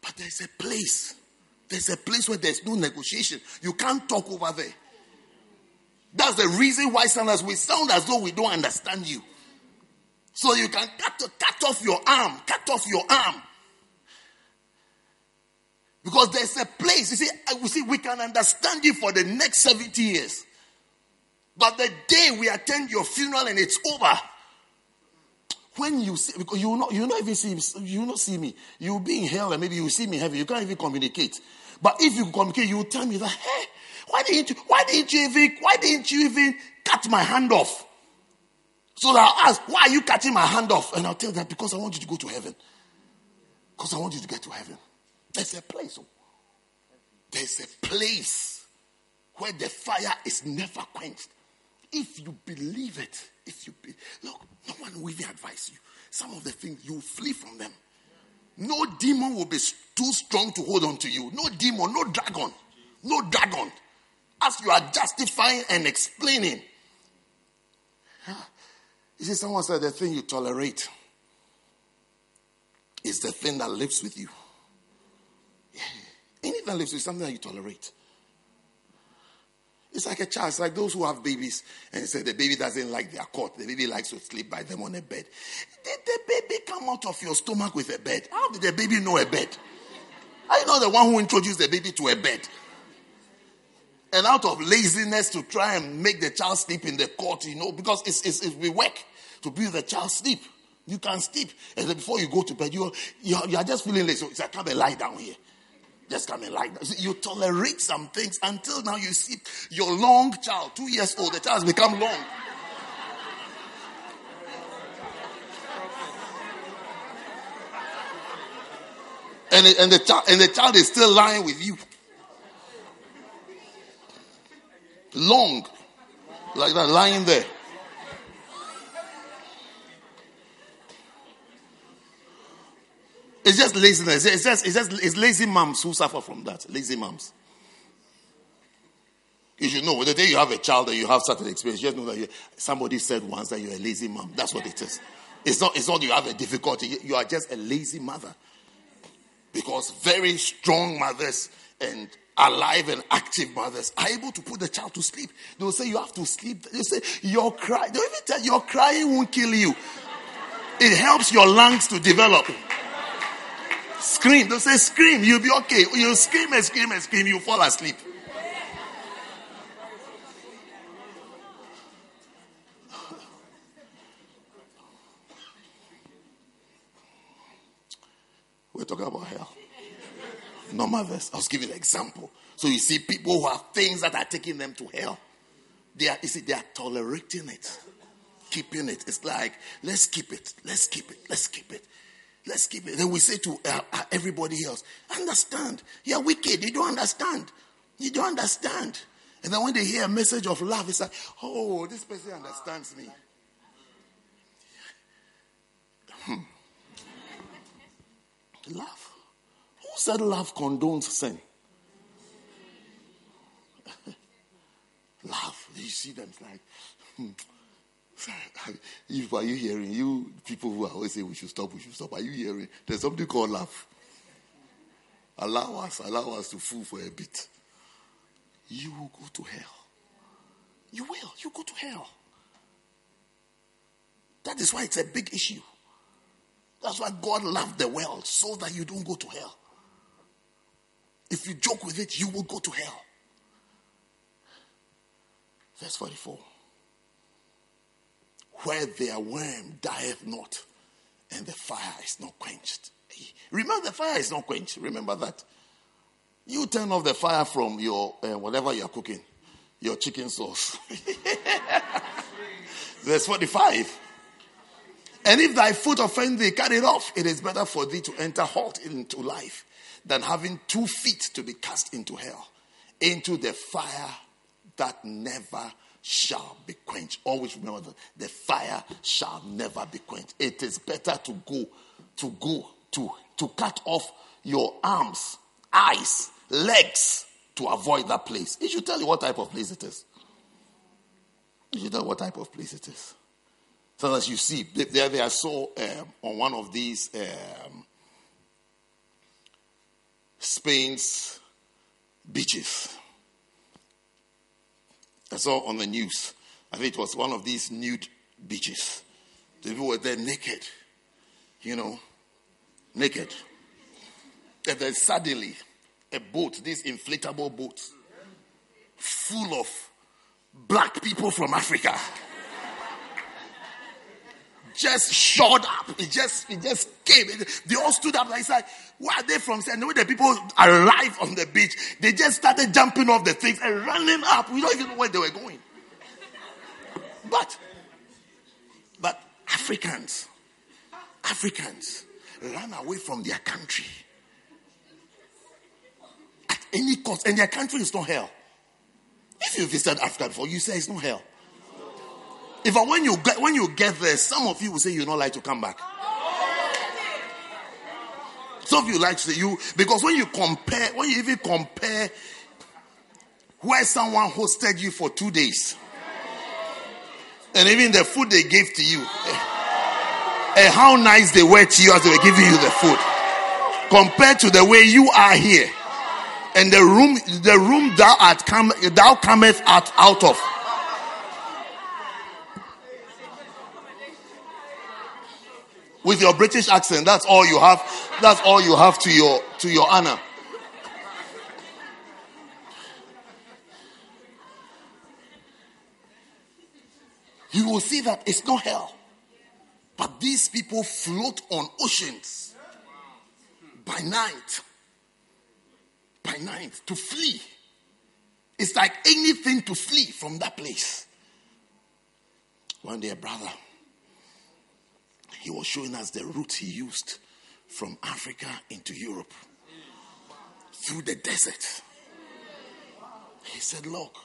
but there's a place. There's a place where there's no negotiation. You can't talk over there. That's the reason why sometimes we sound as though we don't understand you. So you can cut, cut off your arm, cut off your arm. Because there's a place. You see, we see, we can understand you for the next 70 years. But the day we attend your funeral and it's over, when you see, because you will not, you will not even see, you will not see me. You will be in hell and maybe you will see me heaven. You can't even communicate. But if you communicate, you will tell me that, hey, why didn't you, why didn't you even, why didn't you even cut my hand off? So I'll ask, why are you cutting my hand off? And I'll tell them, because I want you to go to heaven. Because I want you to get to heaven. There's a place. oh. There's a place where the fire is never quenched. If you believe it, if you be, look, no one will even advise you. Some of the things you flee from them. No demon will be too strong to hold on to you. No demon, no dragon, no dragon. As you are justifying and explaining. You see, someone said the thing you tolerate is the thing that lives with you. Anything lives is something that you tolerate. It's like a child. It's like those who have babies and say the baby doesn't like their cot. The baby likes to sleep by them on a bed. Did the baby come out of your stomach with a bed? How did the baby know a bed? I know the one who introduced the baby to a bed. And out of laziness to try and make the child sleep in the cot, you know, because it's, it's, it's we work to build the child sleep. You can sleep. And before you go to bed, you you you are just feeling lazy. So come and lie down here. Just come lie down. See, You tolerate some things until now you see your long child, two years old, the child has become long. And, and the child and the child is still lying with you. Long. Like that, lying there. It's just laziness. It's just, it's just it's lazy moms who suffer from that. Lazy moms. You should know the day you have a child and you have certain experience, you just know that you, somebody said once that you're a lazy mom. That's what it is. It's not, it's not you have a difficulty. You- are just a lazy mother. Because very strong mothers and alive and active mothers are able to put the child to sleep. They will say you have to sleep. They say your cry. They even tell your crying won't kill you. It helps your lungs to develop. Scream. They'll say scream. You'll be okay. You scream and scream and scream. You fall asleep. We're talking about hell. Normal verse. I was giving an example. So you see people who have things that are taking them to hell. They are, you see, they are tolerating it, keeping it. It's like, let's keep it, let's keep it, let's keep it, let's keep it. Then we say to uh, uh, everybody else, understand. You're wicked. You don't understand. You don't understand. And then when they hear a message of love, it's like, oh, this person understands me. Hmm. Love. Who said love condones sin? Love. You see them it's like, hmm. If are you hearing you people who always say we should stop, we should stop? Are you hearing? There's something called love. Allow us, allow us to fool for a bit. You will go to hell. You will. You go to hell. That is why it's a big issue. That's why God loved the world so that you don't go to hell. If you joke with it, you will go to hell. Verse 44. Where their worm dieth not, and the fire is not quenched. Remember, the fire is not quenched. Remember that. You turn off the fire from your uh, whatever you are cooking, your chicken sauce. Verse 45. And if thy foot offend thee, cut it off. It is better for thee to enter halt into life than having two feet to be cast into hell, into the fire that never shall be quenched. Always remember that the fire shall never be quenched. It is better to go, to go, to, to cut off your arms, eyes, legs to avoid that place. It should tell you what type of place it is. It should tell you what type of place it is. So as you see, there they I saw um, on one of these um, Spain's beaches. I saw on the news. I think it was one of these nude beaches. The people were there naked, you know, naked. And then suddenly, a boat, this inflatable boat, full of black people from Africa just showed up. It just it just came. They all stood up. I said, "Where are they from?" And when the people arrived on the beach, they just started jumping off the things and running up. We don't even know where they were going. But, but Africans, Africans run away from their country at any cost, and their country is not hell. If you visit Africa before, you say it's not hell. If when you get when you get there, some of you will say you don't like to come back. Some of you like to say you because when you compare, when you even compare where someone hosted you for two days, and even the food they gave to you, and how nice they were to you as they were giving you the food, compared to the way you are here, and the room, the room thou art come, thou cometh out out of. With your British accent. That's all you have. That's all you have to your to your honor. You will see that it's not hell. But these people float on oceans by night. By night to flee. It's like anything to flee from that place. One day, brother he was showing us the route he used from Africa into Europe through the desert. He said, Look,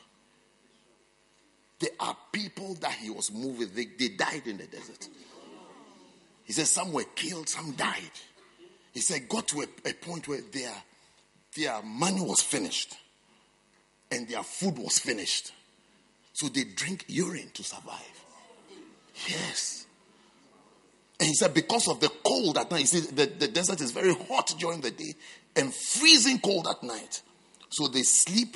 there are people that he was moving, they, they died in the desert. He said, Some were killed, some died. He said, Got to a, a point where their, their money was finished and their food was finished. So they drink urine to survive. Yes. And he said, because of the cold at night, you see, the, the desert is very hot during the day and freezing cold at night. So they sleep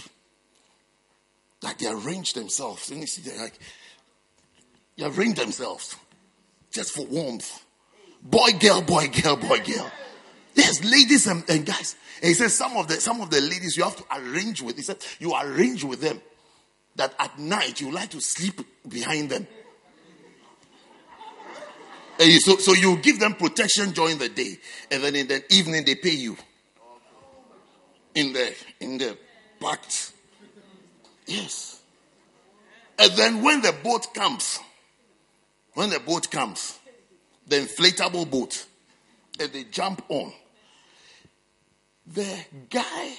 like they arrange themselves. And you see, they like, they arrange themselves just for warmth. Boy, girl, boy, girl, boy, girl. Yes, ladies and, and guys. And he says some of the some of the ladies you have to arrange with. He said you arrange with them that at night you like to sleep behind them. Eh, you, so, so you give them protection during the day, and then in the evening they pay you. In the in the pact. Yes. And then when the boat comes, when the boat comes, the inflatable boat, and they jump on, the guy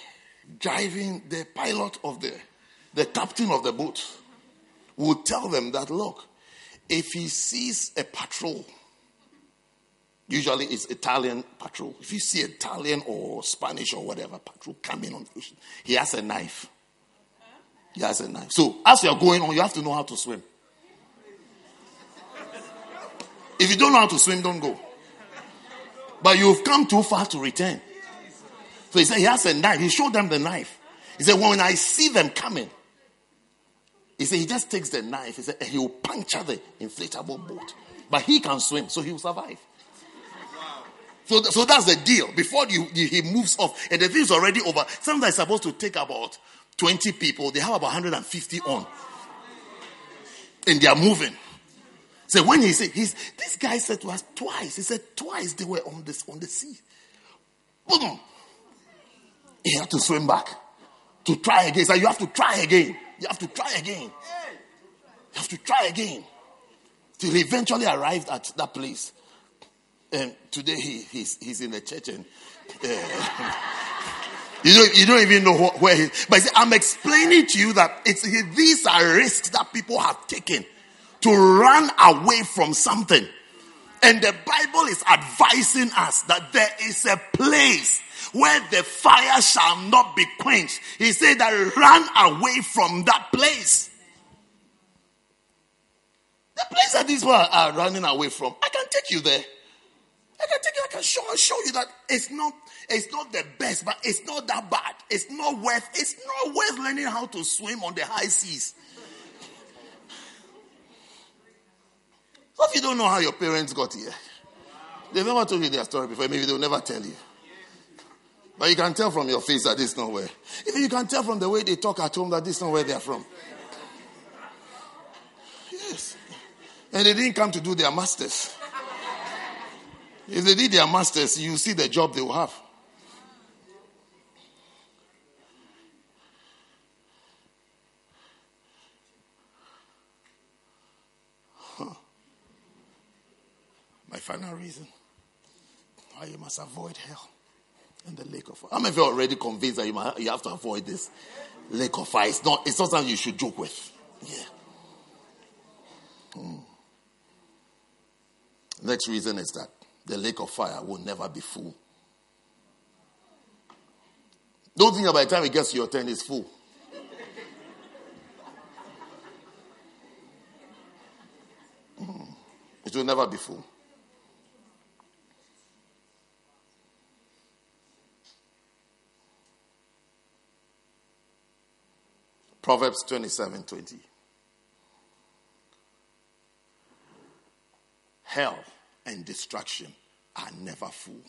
driving the pilot of the the captain of the boat will tell them that look, if he sees a patrol Usually it's Italian patrol. If you see Italian or Spanish or whatever patrol coming on, he has a knife. He has a knife. So as you're going on, you have to know how to swim. If you don't know how to swim, don't go. But you've come too far to return. So he said he has a knife. He showed them the knife. He said, when I see them coming, he said he just takes the knife. He said he will puncture the inflatable boat. But he can swim, so he will survive. So, so that's the deal. Before you, you, he moves off, and the thing's already over. Sometimes it's supposed to take about 20 people. They have about 150 on. And they are moving. So when he said, he's, this guy said to us twice, he said twice they were on this on the sea. Boom. He had to swim back to try again. So you have to try again. You have to try again. You have to try again. Till he eventually arrived at that place. And today he, he's, he's in the church and uh, you, don't, you don't even know where he But see, I'm explaining to you that it's, these are risks that people have taken to run away from something. And the Bible is advising us that there is a place where the fire shall not be quenched. He said that run away from that place. The place that these people are running away from, I can take you there. I can take you, I can show, show you that it's not, it's not the best, but it's not that bad. It's not worth, it's not worth learning how to swim on the high seas. So if you don't know how your parents got here, they've never told you their story before, maybe they'll never tell you. But you can tell from your face that this is not where. Even you can tell from the way they talk at home that this is not where they're from. Yes. And they didn't come to do their masters. If they did their masters, you see the job they will have. Huh. final reason why you must avoid hell and the lake of fire. How many of you already convinced that you, might, you have to avoid this lake of fire? It's not, it's not something you should joke with. Yeah. Hmm. Next reason is that the lake of fire will never be full. Don't think that by the time it gets to your turn, it's full. Hmm. It will never be full. Proverbs 27 20. Hell and destruction are never full.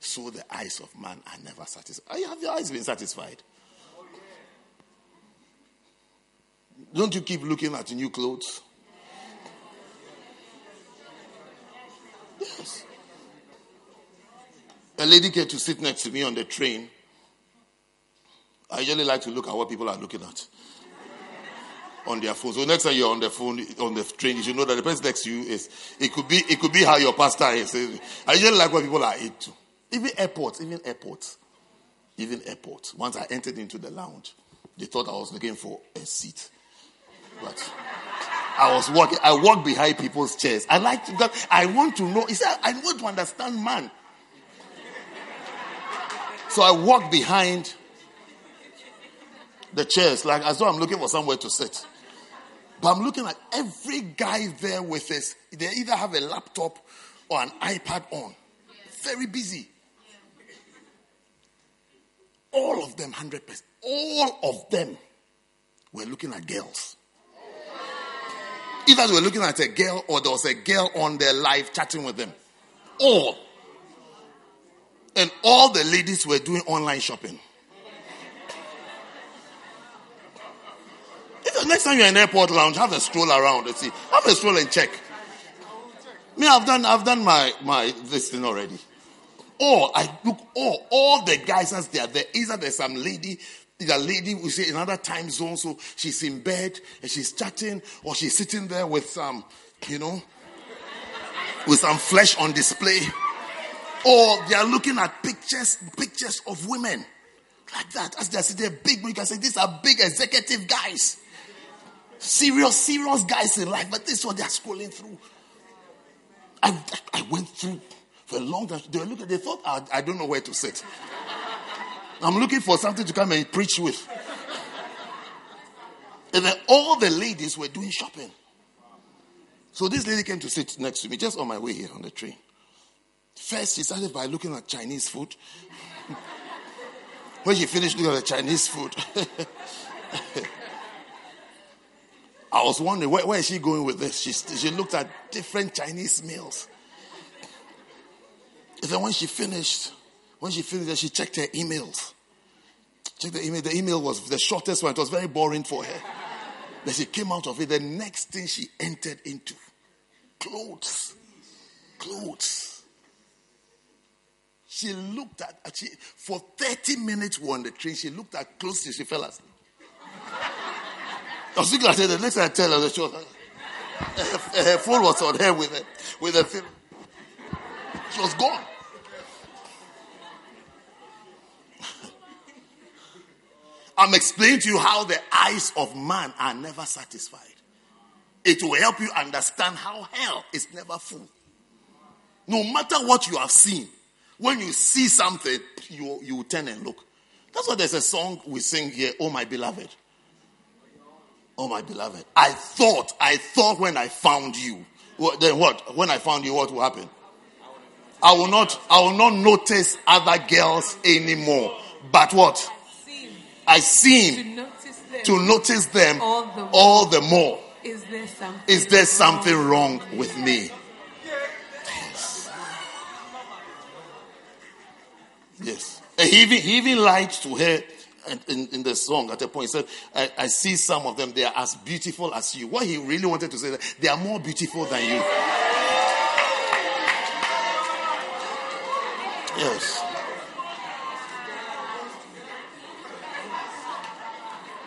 So the eyes of man are never satisfied. Have your eyes been satisfied? Don't you keep looking at new clothes? Yes. A lady came to sit next to me on the train. I usually like to look at what people are looking at on their phone. So next time you're on the phone on the train, you should know that the person next to you is. It could be. It could be how your pastor is. I usually like what people are into. Even airports. Even airports. Even airports. Once I entered into the lounge, they thought I was looking for a seat, but I was walking. I walk behind people's chairs. I like to. I want to know. Said, I want to understand man. So I walk behind the chairs, like as though I'm looking for somewhere to sit. But I'm looking at every guy there with his, they either have a laptop or an iPad on. Very busy. All of them, 100%. All of them were looking at girls. Either they were looking at a girl or there was a girl on their live chatting with them. All. And all the ladies were doing online shopping. Next time you're in airport lounge, have a stroll around and see. Have a stroll and check. Me, I've done, I've done my, my, this thing already. Or I look, all, all the guys as they are there. Either there's some lady, the lady we say in another time zone, so she's in bed and she's chatting, or she's sitting there with some, you know, with some flesh on display. Or they are looking at pictures, pictures of women. Like that. As they're sitting there, big, you can say, these are big executive guys. Serious, serious guys in life, but this is what they're scrolling through. I, I went through for a long time. They looking, they thought I, I don't know where to sit. I'm looking for something to come and preach with. And then all the ladies were doing shopping. So this lady came to sit next to me just on my way here on the train. First, she started by looking at Chinese food. when she finished looking at the Chinese food, I was wondering, where, where is she going with this? She, she looked at different Chinese meals. And then when she finished, when she finished, she checked her emails. Checked the email. The email was the shortest one. It was very boring for her. Then she came out of it. The next thing she entered into clothes. Clothes. She looked at, she, for 30 minutes on the train, she looked at clothes till she fell asleep. I was thinking, I said, the next time I tell her, the show, her, her phone was on her with a, with a film. She was gone. I'm explaining to you how the eyes of man are never satisfied. It will help you understand how hell is never full. No matter what you have seen, when you see something, you, you turn and look. That's why there's a song we sing here, Oh My Beloved. Oh, my beloved. I thought, I thought when I found you. Well, then what? When I found you, what will happen? I will not, I will not notice other girls anymore. But what? I seem to notice them, to notice them all, the all, the more. Is there something, Is there something wrong, wrong with me? Yes. Yes. He even, he even lied to her in, in the song at a point, he said, I, I, see some of them, they are as beautiful as you. What he really wanted to say that they are more beautiful than you. Yes.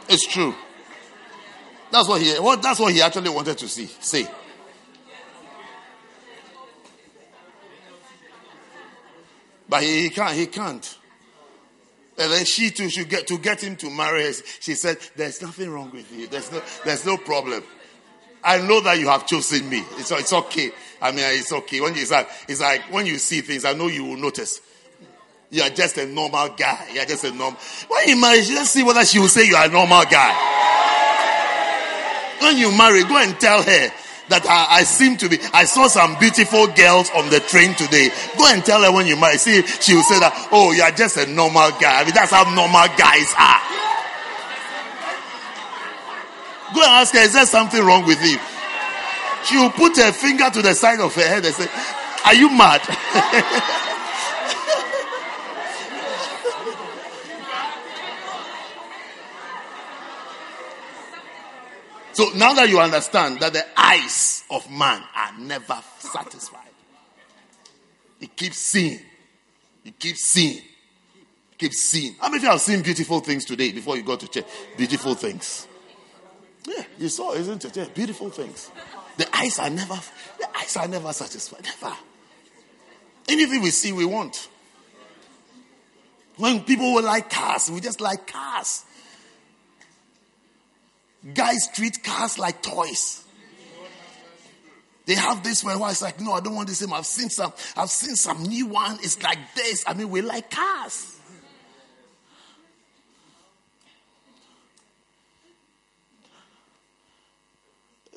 It's true. That's what he what that's what he actually wanted to see. Say. But he, he can't. He can't. And then she too should get to get him to marry her. She said, "There's nothing wrong with you. There's no, there's no problem. I know that you have chosen me. It's, it's okay. I mean, it's okay. When you, it's like, it's like when you see things, I know you will notice. You are just a normal guy. You are just a normal. When you marry, let's see whether she will say you are a normal guy. When you marry, go and tell her that I, I, seem to be. I saw some beautiful girls on the train today. Go and tell her when you marry. See, she will say that, oh, you are just a normal guy. I mean, that's how normal guys are. Go and ask her, is there something wrong with you? She will put her finger to the side of her head and say, Are you mad? So now that you understand that the eyes of man are never satisfied, he keeps seeing, he keeps seeing, he keeps seeing. How many of you have seen beautiful things today before you go to church? Beautiful things. Yeah, you saw, isn't it? Yeah, beautiful things. The eyes are never, the eyes are never satisfied. Never. Anything we see, we want. When people will like cars, we just like cars. Guys treat cars like toys. They have this one where it's like, no, I don't want the same. I've seen some, I've seen some new one. It's like this. I mean, we like cars.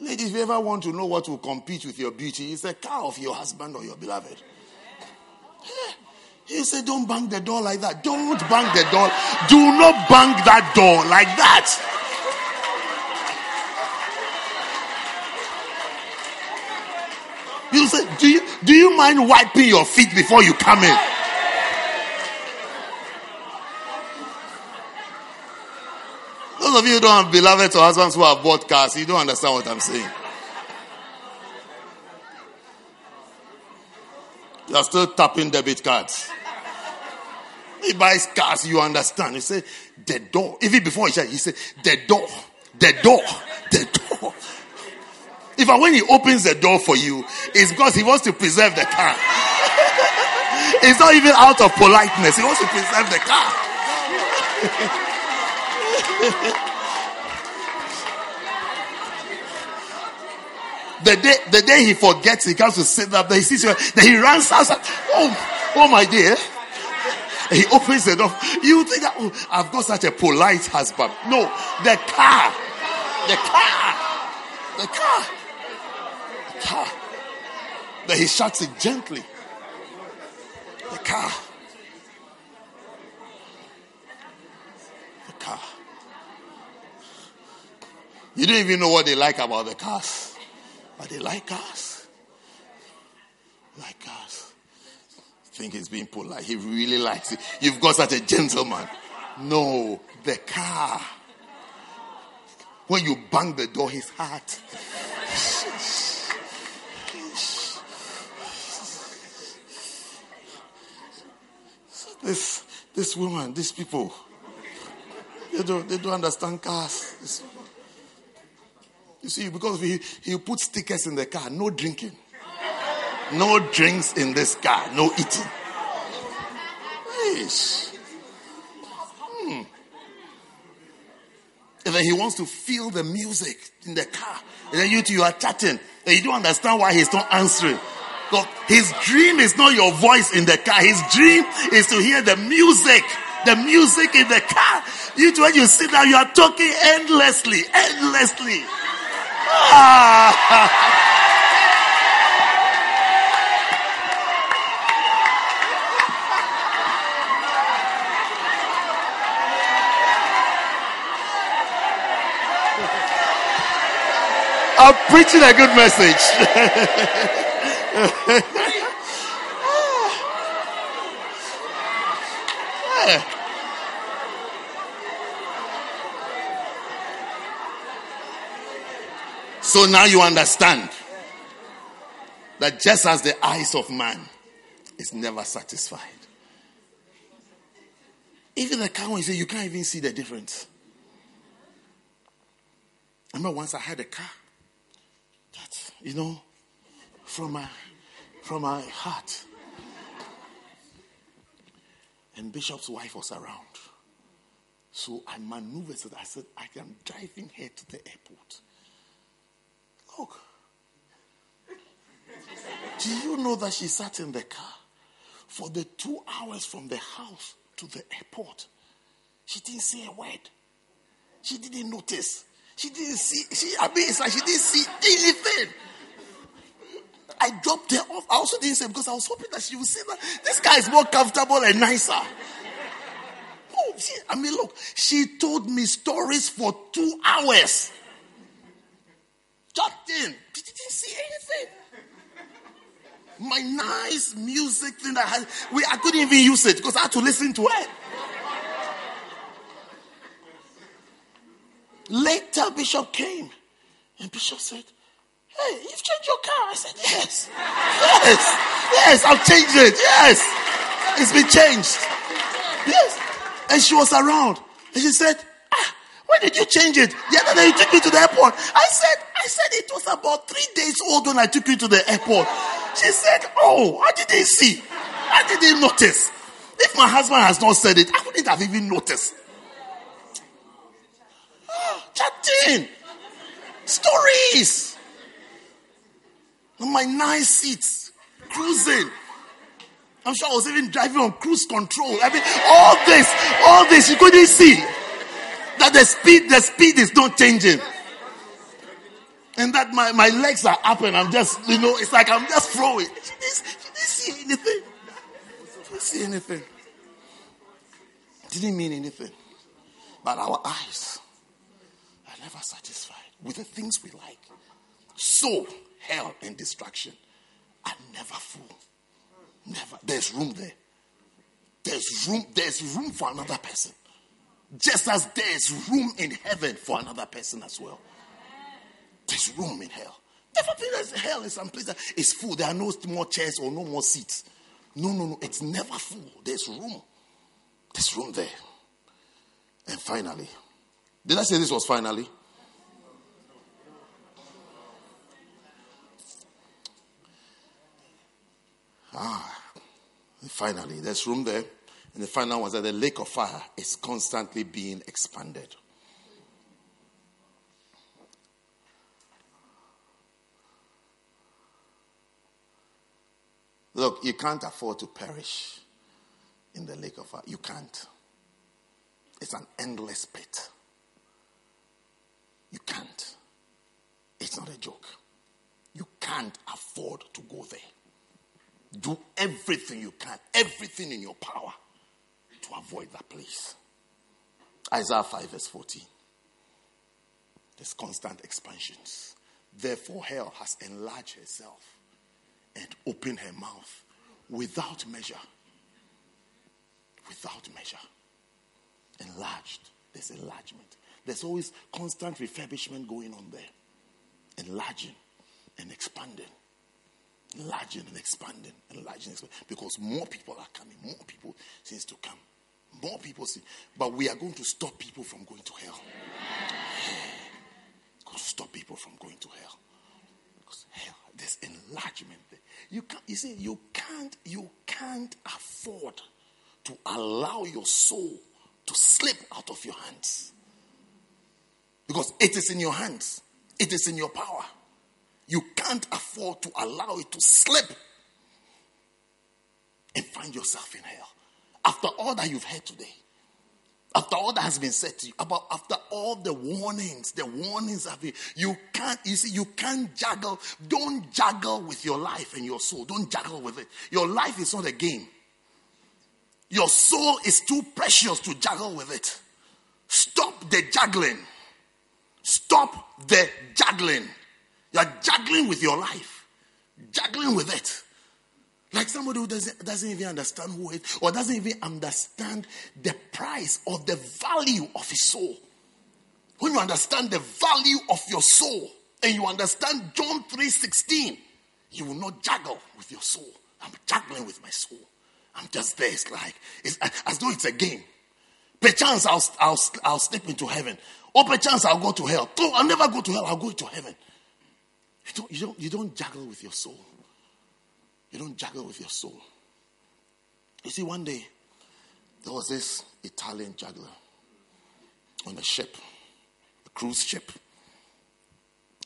Ladies, if you ever want to know what will compete with your beauty, it's a car of your husband or your beloved. He said, Don't bang the door like that. Don't bang the door. Do not bang that door like that. Say, do you, do you mind wiping your feet before you come in? Those of you who don't have beloveds or husbands who have bought cars, you don't understand what I'm saying. You are still tapping debit cards. He buys cars, you understand. He say, the door. Even before he said, he said, the door, the door, the door. If when he opens the door for you, it's because he wants to preserve the car. it's not even out of politeness. He wants to preserve the car. the day the day he forgets, he comes to sit up there, he sees you, then he runs outside. Oh, oh my dear. He opens the door. You think that oh, I've got such a polite husband. No, the car. The car. The car car. Then he shuts it gently. The car. The car. You don't even know what they like about the cars. But they like cars. Like cars. Think he's being polite. He really likes it. You've got such a gentleman. No, the car. When you bang the door, his heart. This, this woman, these people, they don't, they don't understand cars. This, you see, because he, he put stickers in the car, no drinking. No drinks in this car, no eating. Yes. Hmm. And then he wants to feel the music in the car. And then you two, are chatting. And you don't understand why he's not answering. Because his dream is not your voice in the car. His dream is to hear the music. The music in the car. You when you sit down, you are talking endlessly, endlessly. Ah. I'm preaching a good message. So now you understand that just as the eyes of man is never satisfied, even the car, when you say you can't even see the difference. I remember once I had a car that, you know, from my from my heart. And Bishop's wife was around. So I maneuvered that I said, I am driving her to the airport. Look. Do you know that she sat in the car for the two hours from the house to the airport? She didn't say a word. She didn't notice. She didn't see. She, I mean, it's like she didn't see anything. I dropped her off. I also didn't say because I was hoping that she would say that this guy is more comfortable and nicer. Oh, she, I mean, look, she told me stories for two hours. In. She didn't see anything. My nice music thing that I had, we, I couldn't even use it because I had to listen to it. Later, Bishop came and Bishop said, Hey, you've changed your car. I said, Yes. Yes. Yes, I've changed it. Yes. It's been changed. Yes. And she was around. And she said, Ah, when did you change it? The other day you took me to the airport. I said, I said it was about three days old when I took you to the airport. She said, Oh, I didn't see. I didn't notice. If my husband has not said it, I wouldn't have even noticed. Ah, chatting. Stories on my nice seats, cruising. I'm sure I was even driving on cruise control. I mean, all this, all this, you couldn't see that the speed, the speed is not changing. And that my, my legs are up and I'm just, you know, it's like I'm just throwing. She didn't, didn't see anything. Didn't see anything. Didn't mean anything. But our eyes are never satisfied with the things we like. So, hell and destruction are never full. Never. There's room there. There's room, there's room for another person. Just as there's room in heaven for another person as well. There's room in hell. Never been as hell in some place that is full. There are no more chairs or no more seats. No, no, no. It's never full. There's room. There's room there. And finally, did I say this was finally? Ah, finally, there's room there. And the final was that the lake of fire is constantly being expanded. Look, you can't afford to perish in the lake of fire. You can't. It's an endless pit. You can't. It's not a joke. You can't afford to go there. Do everything you can, everything in your power to avoid that place. Isaiah 5, verse 14. There's constant expansions. Therefore, hell has enlarged herself and opened her mouth without measure. Without measure. Enlarged. There's enlargement. There's always constant refurbishment going on there. Enlarging and expanding enlarging and expanding, enlarging, expanding, because more people are coming, more people seems to come, more people see. But we are going to stop people from going to hell. going to stop people from going to hell. Because hell, there's enlargement there. You can't. You see, you can't. You can't afford to allow your soul to slip out of your hands because it is in your hands. It is in your power. You can't afford to allow it to slip and find yourself in hell. After all that you've heard today, after all that has been said to you, about after all the warnings, the warnings have been, you can't, you see, you can't juggle. Don't juggle with your life and your soul. Don't juggle with it. Your life is not a game. Your soul is too precious to juggle with it. Stop the juggling. Stop the juggling. You are juggling with your life, juggling with it. Like somebody who doesn't, doesn't even understand who it or doesn't even understand the price or the value of his soul. When you understand the value of your soul and you understand John 3:16, you will not juggle with your soul. I'm juggling with my soul. I'm just there. It's like it's as though it's a game. Perchance I'll, I'll, I'll slip into heaven. Or perchance I'll go to hell. No, I'll never go to hell. I'll go to heaven. You don't, you don't, you don't juggle with your soul. You don't juggle with your soul. You see, one day, There was this Italian juggler on a ship, a cruise ship.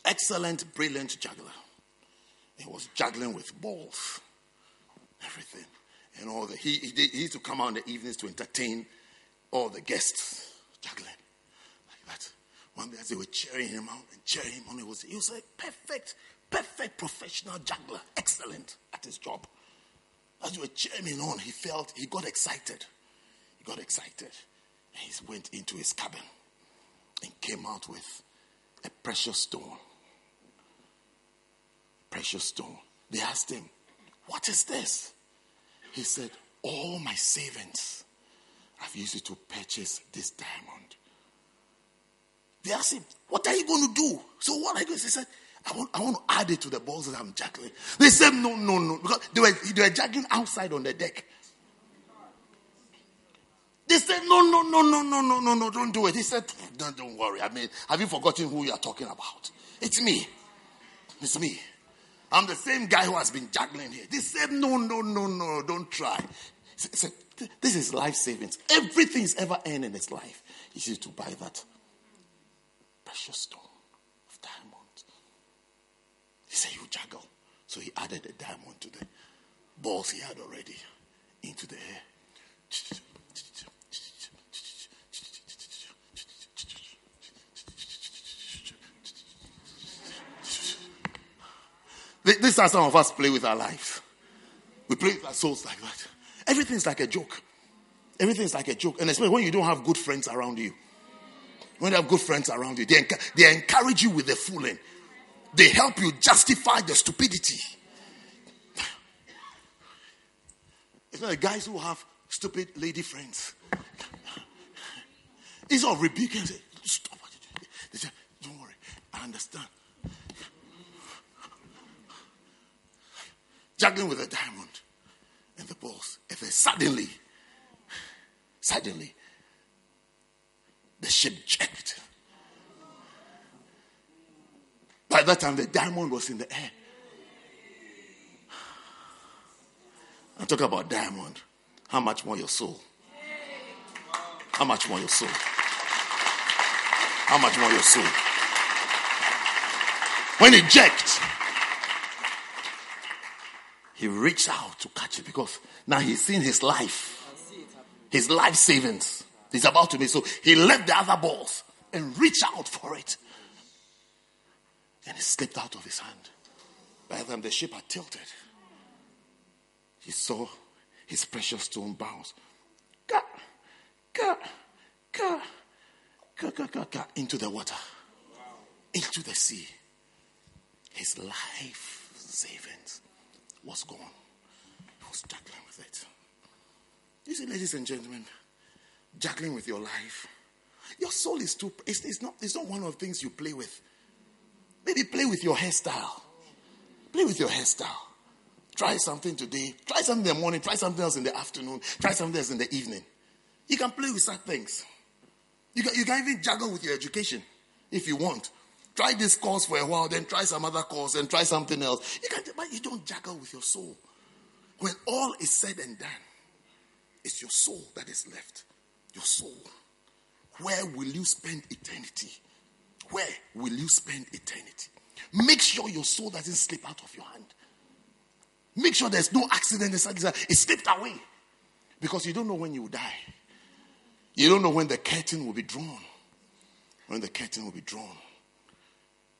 Excellent, brilliant juggler. He was juggling with balls, everything. And all the, he, he, he used to come out in the evenings to entertain all the guests, juggling. As they were cheering him out and cheering him on, he was, he was a perfect, perfect professional juggler, excellent at his job. As they were cheering him on, he felt, he got excited. He got excited. And he went into his cabin and came out with a precious stone. Precious stone. They asked him, What is this? He said, All my savings, I've used it to purchase this diamond. They asked him, What are you going to do? So what are you going to do? He said, I want, I want to add it to the balls that I'm juggling. They said, No, no, no. Because they were, they were juggling outside on the deck. They said, No, no, no, no, no, no, no, no, don't do it. He said, Don't, don't worry. I mean, have you forgotten who you are talking about? It's me. It's me. I'm the same guy who has been juggling here. They said, No, no, no, no, don't try. He said, This is life savings. Everything he's ever earned in his life, he's used to buy that precious stone of diamond. He said, You juggle. So he added a diamond to the balls he had already into the air. This is how some of us play with our lives. We play with our souls like that. Everything's like a joke. Everything's like a joke. And especially when you don't have good friends around you. When you have good friends around you, they, enc- they encourage you with the fooling. They help you justify the stupidity. It's not the guys who have stupid lady friends. It's all rebuking say, Stop what doing. They say, Don't worry, I understand. Juggling with a diamond and the balls. And then suddenly, suddenly, the ship jerked. By that time, the diamond was in the air. I'm talking about diamond. How much more your soul? How much more your soul? How much more your soul? When it jerked, he reached out to catch it because now he's seen his life, his life savings. He's about to make so he left the other balls and reached out for it, and it slipped out of his hand. By the time the ship had tilted, he saw his precious stone bounce ka, ka, ka, ka, ka, ka, ka, into the water, into the sea. His life savings was gone. He was struggling with it. You see, ladies and gentlemen, juggling with your life. Your soul is too, it's, it's, not, it's not one of the things you play with. Maybe play with your hairstyle. Play with your hairstyle. Try something today. Try something in the morning. Try something else in the afternoon. Try something else in the evening. You can play with such things. You can, you can even juggle with your education if you want. Try this course for a while, then try some other course, and try something else. You can, but you don't juggle with your soul. When all is said and done, it's your soul that is left. Your soul. Where will you spend eternity? Where will you spend eternity? Make sure your soul doesn't slip out of your hand. Make sure there's no accident. It slipped away. Because you don't know when you will die. You don't know when the curtain will be drawn. When the curtain will be drawn.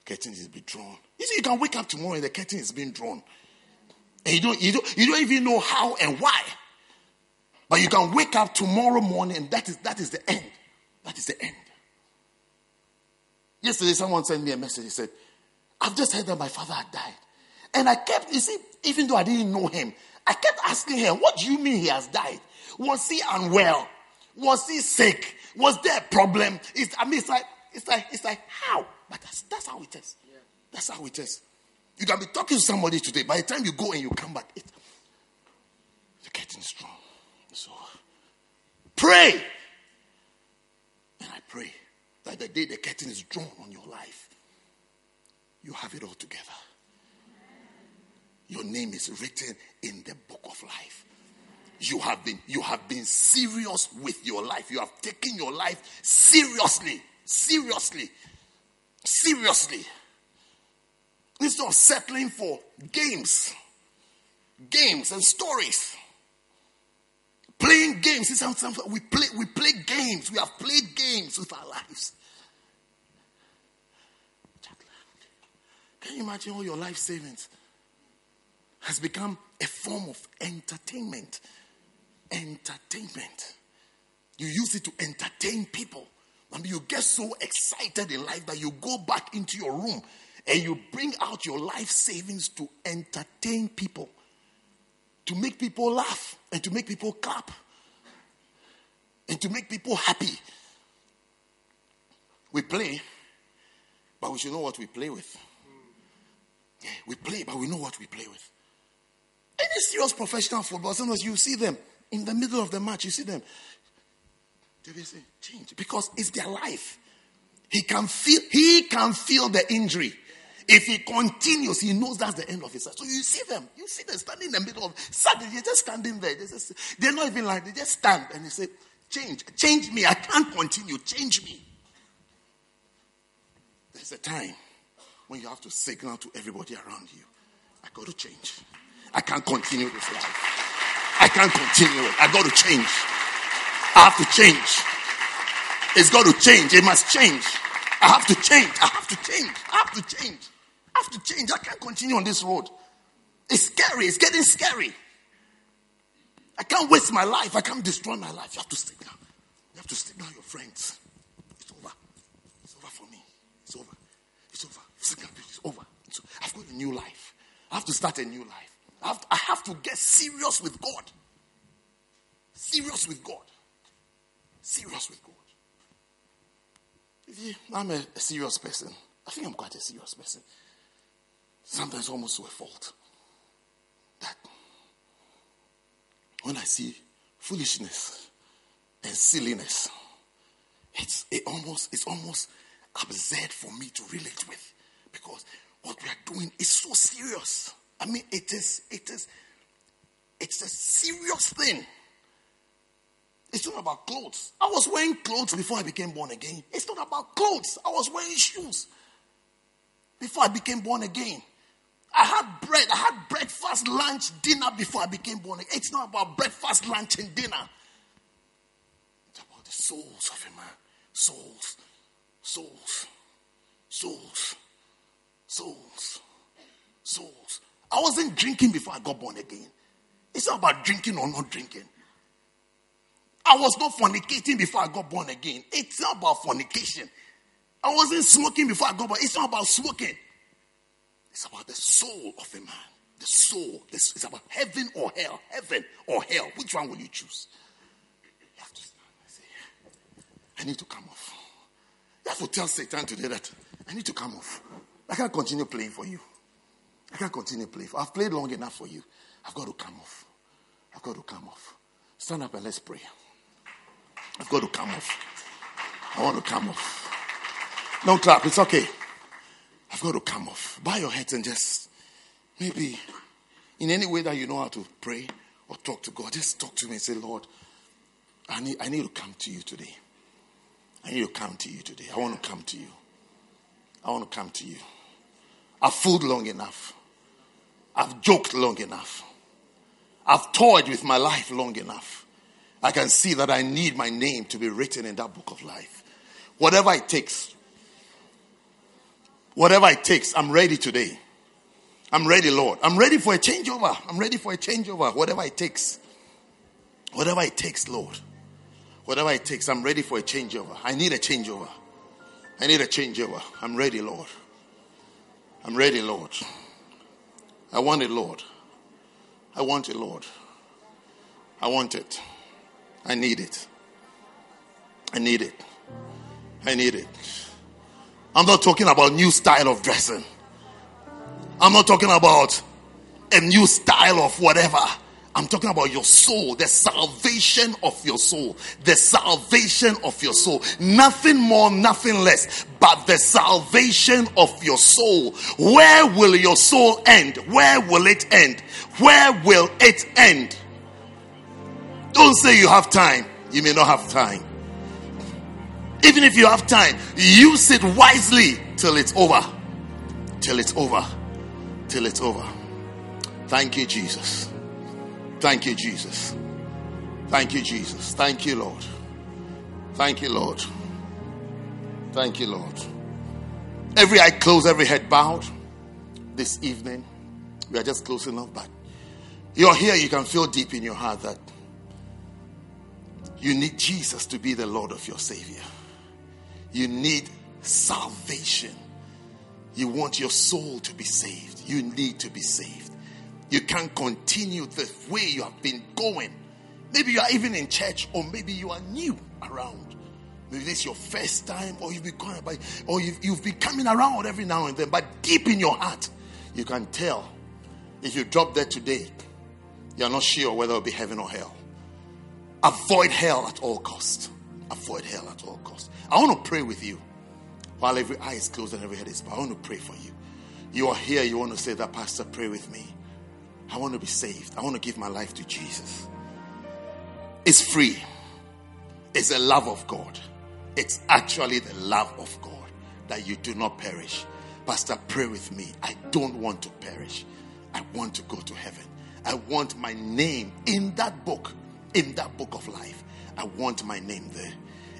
Curtain is be drawn. You see, you can wake up tomorrow and the curtain is being drawn. And you don't, you don't, you don't even know how and why. But you can wake up tomorrow morning and that is, that is the end. That is the end. Yesterday, someone sent me a message. He said, I've just heard that my father had died. And I kept, you see, even though I didn't know him, I kept asking her, What do you mean he has died? Was he unwell? Was he sick? Was there a problem? It's, I mean, it's like, it's like, it's like, how? But that's, that's how it is. That's how it is. You can be talking to somebody today. By the time you go and you come back, it, curtain is strong. So pray. And I pray that the day the curtain is drawn on your life, you have it all together. Your name is written in the book of life. you have been you have been serious with your life. You have taken your life seriously. Seriously. Seriously. Instead of settling for games, games and stories. Playing games. We play, we play games. We have played games with our lives. Can you imagine all your life savings has become a form of entertainment? Entertainment. You use it to entertain people. And you get so excited in life that you go back into your room and you bring out your life savings to entertain people, to make people laugh, and to make people clap, and to make people happy. We play, but we should know what we play with. We play, but we know what we play with. Any serious professional football, sometimes you see them in the middle of the match, you see them. They say, change. Because it's their life. He can feel, he can feel the injury. If he continues, he knows that's the end of his life. So you see them, you see them standing in the middle of suddenly they're just standing there. They just, they're not even like they just stand and they say, Change, change me. I can't continue. Change me. There's a time when you have to signal to everybody around you, I got to change. I can't continue this life. I can't continue it. I got to change. I have to change. It's got to change. It must change. I have to change. I have to change. I have to change. I have to change. I can't continue on this road. It's scary. It's getting scary. I can't waste my life. I can't destroy my life. You have to signal. You have to signal your friends. It's over. It's over for me. It's over. It's over. Signal. It's over. So I've got a new life. I have to start a new life. I have to, I have to get serious with God. Serious with God. Serious with God. I'm a, a serious person. I think I'm quite a serious person. Sometimes almost to a fault. That when I see foolishness and silliness, it's it almost it's almost absurd for me to relate with because what we are doing is so serious. I mean, it is it is it's a serious thing. It's not about clothes. I was wearing clothes before I became born again. It's not about clothes. I was wearing shoes before I became born again. I had bread. I had breakfast, lunch, dinner before I became born again. It's not about breakfast, lunch, and dinner. It's about the souls of a man. Souls. Souls. Souls. Souls. Souls. I wasn't drinking before I got born again. It's not about drinking or not drinking. I was not fornicating before I got born again. It's not about fornication. I wasn't smoking before I got born. It's not about smoking. It's about the soul of a man. The soul. It's about heaven or hell. Heaven or hell. Which one will you choose? You have to stand and say, I need to come off. You have to tell Satan today that I need to come off. I can't continue playing for you. I can't continue playing. For, I've played long enough for you. I've got to come off. I've got to come off. Stand up and let's pray. I've got to come off. I want to come off. Don't clap. It's okay. I've got to come off. Bow your heads and just maybe in any way that you know how to pray or talk to God, just talk to me and say, Lord, I need, I need to come to you today. I need to come to you today. I want to come to you. I want to come to you. I've fooled long enough. I've joked long enough. I've toyed with my life long enough. I can see that I need my name to be written in that book of life. Whatever it takes, Whatever it takes, I'm ready today. I'm ready, Lord. I'm ready for a changeover. I'm ready for a changeover. Whatever it takes. Whatever it takes, Lord. Whatever it takes, I'm ready for a changeover. I need a changeover. I need a changeover. I'm ready, Lord. I'm ready, Lord. I want it, Lord. I want it, Lord. I want it. I need it. I need it. I need it. I'm not talking about new style of dressing. I'm not talking about a new style of whatever. I'm talking about your soul, the salvation of your soul, the salvation of your soul. Nothing more, nothing less, but the salvation of your soul. Where will your soul end? Where will it end? Where will it end? Don't say you have time. You may not have time. Even if you have time, use it wisely till it's over. Till it's over. Till it's over. Thank you, Jesus. Thank you, Jesus. Thank you, Jesus. Thank you, Lord. Thank you, Lord. Thank you, Lord. Every eye closed, every head bowed this evening. We are just close enough, but you're here, you can feel deep in your heart that you need Jesus to be the Lord of your Savior. You need salvation. You want your soul to be saved. You need to be saved. You can't continue the way you have been going. Maybe you are even in church, or maybe you are new around. Maybe this is your first time, or you've been going by, or you've, you've been coming around every now and then, but deep in your heart, you can tell if you drop dead today, you're not sure whether it'll be heaven or hell. Avoid hell at all cost. Avoid hell at all cost. I want to pray with you while every eye is closed and every head is bowed. I want to pray for you. You are here, you want to say that, Pastor, pray with me. I want to be saved. I want to give my life to Jesus. It's free. It's the love of God. It's actually the love of God that you do not perish. Pastor, pray with me. I don't want to perish. I want to go to heaven. I want my name in that book, in that book of life. I want my name there.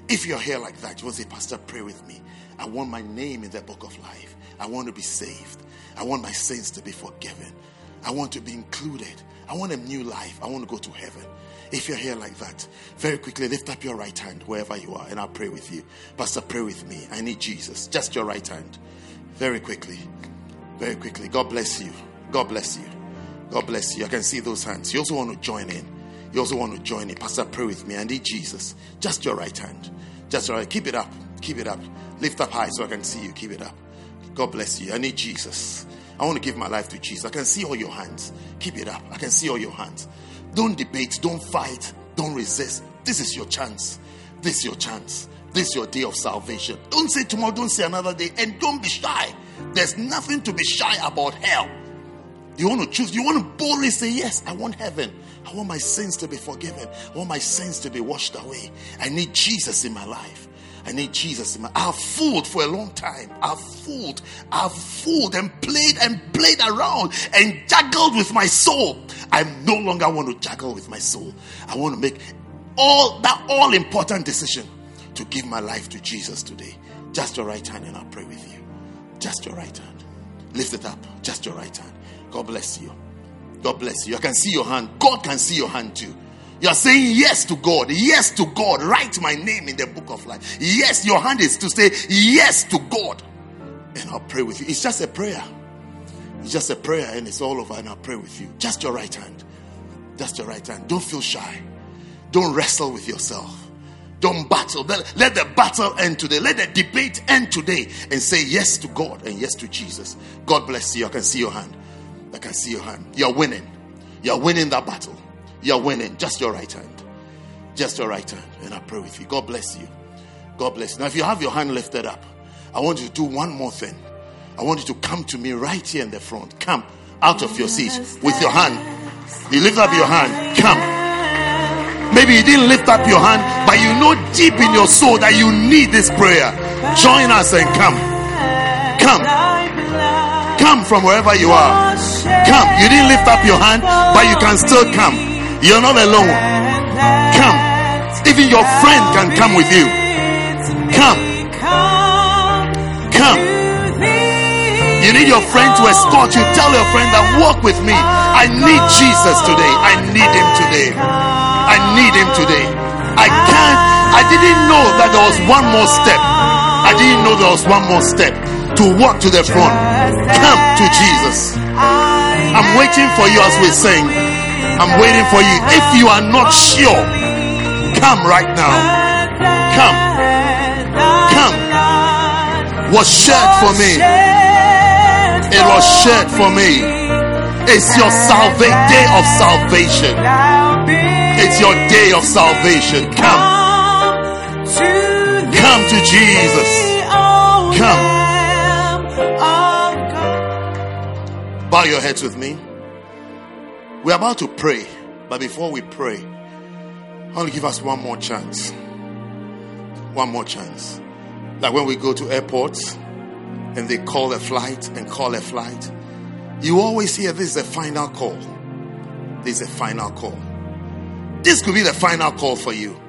If you're here like that, you want to say, Pastor, pray with me. I want my name in the book of life. I want to be saved. I want my sins to be forgiven. I want to be included. I want a new life. I want to go to heaven. If you're here like that, very quickly lift up your right hand wherever you are and I'll pray with you. Pastor, pray with me. I need Jesus. Just your right hand. Very quickly. Very quickly. God bless you. God bless you. God bless you. I can see those hands. You also want to join in. You also want to join it, Pastor, pray with me. I need Jesus. Just your right hand. Just right. Keep it up. Keep it up. Lift up high so I can see you. Keep it up. God bless you. I need Jesus. I want to give my life to Jesus. I can see all your hands. Keep it up. I can see all your hands. Don't debate. Don't fight. Don't resist. This is your chance. This is your chance. This is your day of salvation. Don't say tomorrow, don't say another day, and don't be shy. There's nothing to be shy about hell. You want to choose, you want to boldly say, Yes, I want heaven. I want my sins to be forgiven. I want my sins to be washed away. I need Jesus in my life. I need Jesus in my I've fooled for a long time. I've fooled. I've fooled and played and played around and juggled with my soul. I no longer want to juggle with my soul. I want to make all that all important decision to give my life to Jesus today. Just your right hand and I'll pray with you. Just your right hand. Lift it up. Just your right hand. God bless you. God bless you. I can see your hand. God can see your hand too. You are saying yes to God. Yes to God. Write my name in the book of life. Yes, your hand is to say yes to God. And I'll pray with you. It's just a prayer. It's just a prayer and it's all over and I'll pray with you. Just your right hand. Just your right hand. Don't feel shy. Don't wrestle with yourself. Don't battle. Let, the battle end today. Let the debate end today and say yes to God and yes to Jesus. God bless you. I can see your hand. I can see your hand. You're winning. You're winning that battle. You're winning. Just your right hand. Just your right hand. And I pray with you. God bless you. God bless you. Now, if you have your hand lifted up, I want you to do one more thing. I want you to come to me right here in the front. Come out of your seat with your hand. You lift up your hand. Come. Maybe you didn't lift up your hand, but you know deep in your soul that you need this prayer. Join us and come. Come. Come from wherever you are. Come. You didn't lift up your hand, but you can still come. You're not alone. Come. Even your friend can come with you. Come. Come. You need your friend to escort you. Tell your friend that walk with me. I need Jesus today. I need him today. I need him today. I can't. I didn't know that there was one more step. I didn't know there was one more step to walk to the front. Come to Jesus. I'm waiting for you as we sing. I'm waiting for you. If you are not sure, come right now. Come. Come. Was shed for me. It was shed for me. It's your salva- day of salvation. It's your day of salvation. Come. Come to Jesus. Bow your heads with me. We're about to pray, but before we pray, I want to give us one more chance. One more chance. Like when we go to airports and they call a flight and call a flight, you always hear this is a final call. This is a final call. This could be the final call for you,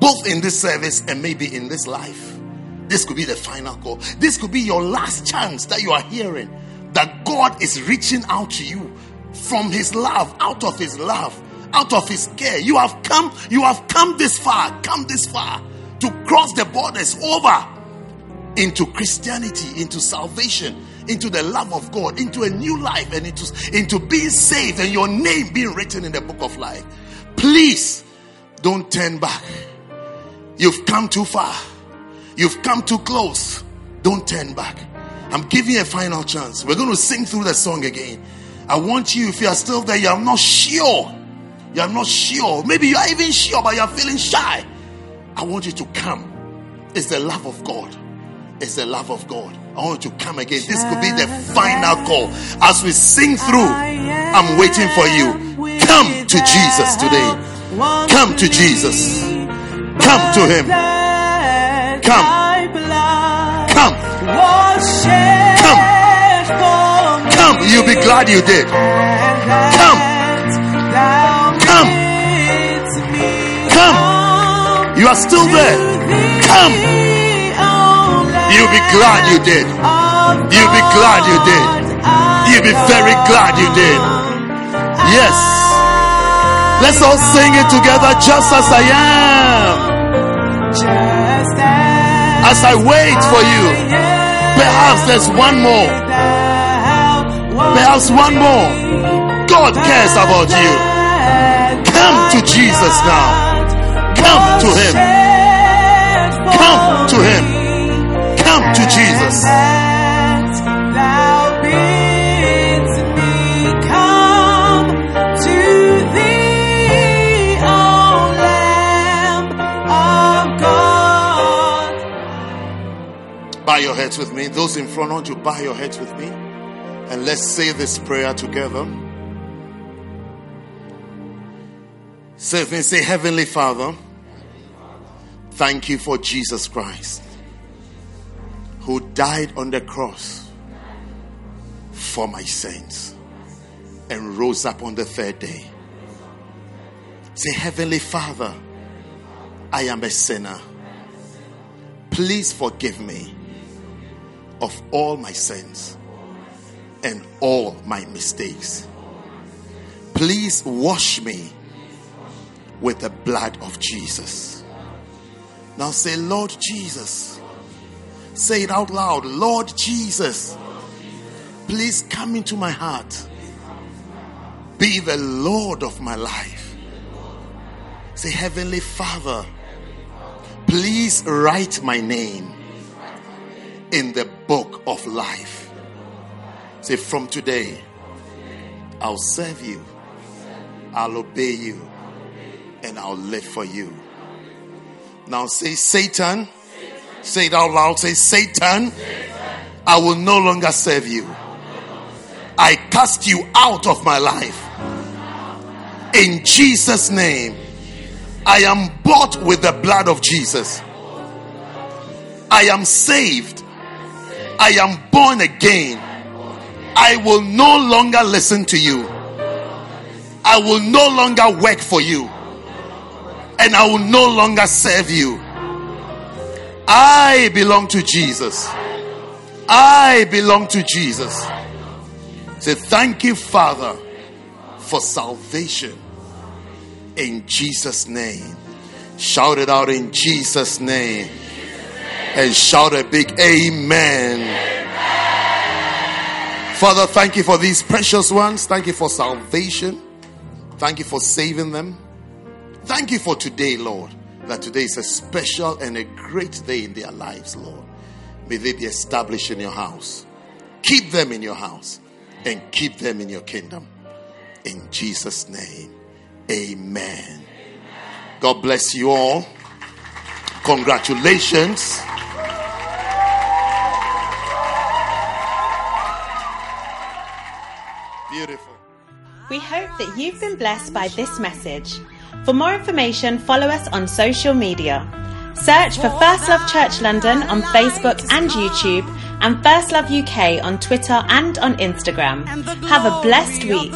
both in this service and maybe in this life. This could be the final call. This could be your last chance that you are hearing that God is reaching out to you from His love, out of His love, out of His care. You have come, you have come this far, come this far to cross the borders over into Christianity, into salvation, into the love of God, into a new life, and into, into being saved and your name being written in the book of life. Please don't turn back. You've come too far. You've come too close. Don't turn back. I'm giving a final chance. We're going to sing through the song again. I want you, if you are still there, you are not sure. You are not sure. Maybe you are even sure, but you are feeling shy. I want you to come. It's the love of God. It's the love of God. I want you to come again. This could be the final call. As we sing through, I'm waiting for you. Come to Jesus today. Come to Jesus. Come to Him. Come. You'll be glad you did. Come. Come. Come. You are still there. Come. You'll be glad you did. You'll be glad you did. You'll be very glad you did. Yes. Let's all sing it together just as I am. As I wait for you. Perhaps there's one more. Perhaps one more. God cares about you. Come to Jesus now. Come to Him. Come to Him. Come to Jesus. Bow your heads with me. Those in front, want you bow your heads with me. And let's say this prayer together. Say say, Heavenly Father, thank you for Jesus Christ who died on the cross for my sins and rose up on the third day. Say, Heavenly Father, I am a sinner. Please forgive me of all my sins and all my mistakes. Please wash me with the blood of Jesus. Now say, Lord Jesus. Say it out loud. Lord Jesus, please come into my heart. Be the Lord of my life. Say, Heavenly Father, please write my name in the book of life. Say, from today, I'll serve you, I'll obey you, and I'll live for you. Now say, Satan, say it out loud. Say, Satan, I will no longer serve you. I cast you out of my life. In Jesus' name, I am bought with the blood of Jesus. I am saved. I am born again. I will no longer listen to you. I will no longer work for you. And I will no longer serve you. I belong to Jesus. I belong to Jesus. Say, thank you, Father, for salvation. In Jesus' name. Shout it out in Jesus' name. And shout a big amen. Father, thank you for these precious ones. Thank you for salvation. Thank you for saving them. Thank you for today, Lord. That today is a special and a great day in their lives, Lord. May they be established in your house. Keep them in your house and keep them in your kingdom. In Jesus' name, amen. God bless you all. Congratulations. Beautiful. We hope that you've been blessed by this message. For more information, follow us on social media. Search for First Love Church London on Facebook and YouTube and First Love UK on Twitter and on Instagram. Have a blessed week.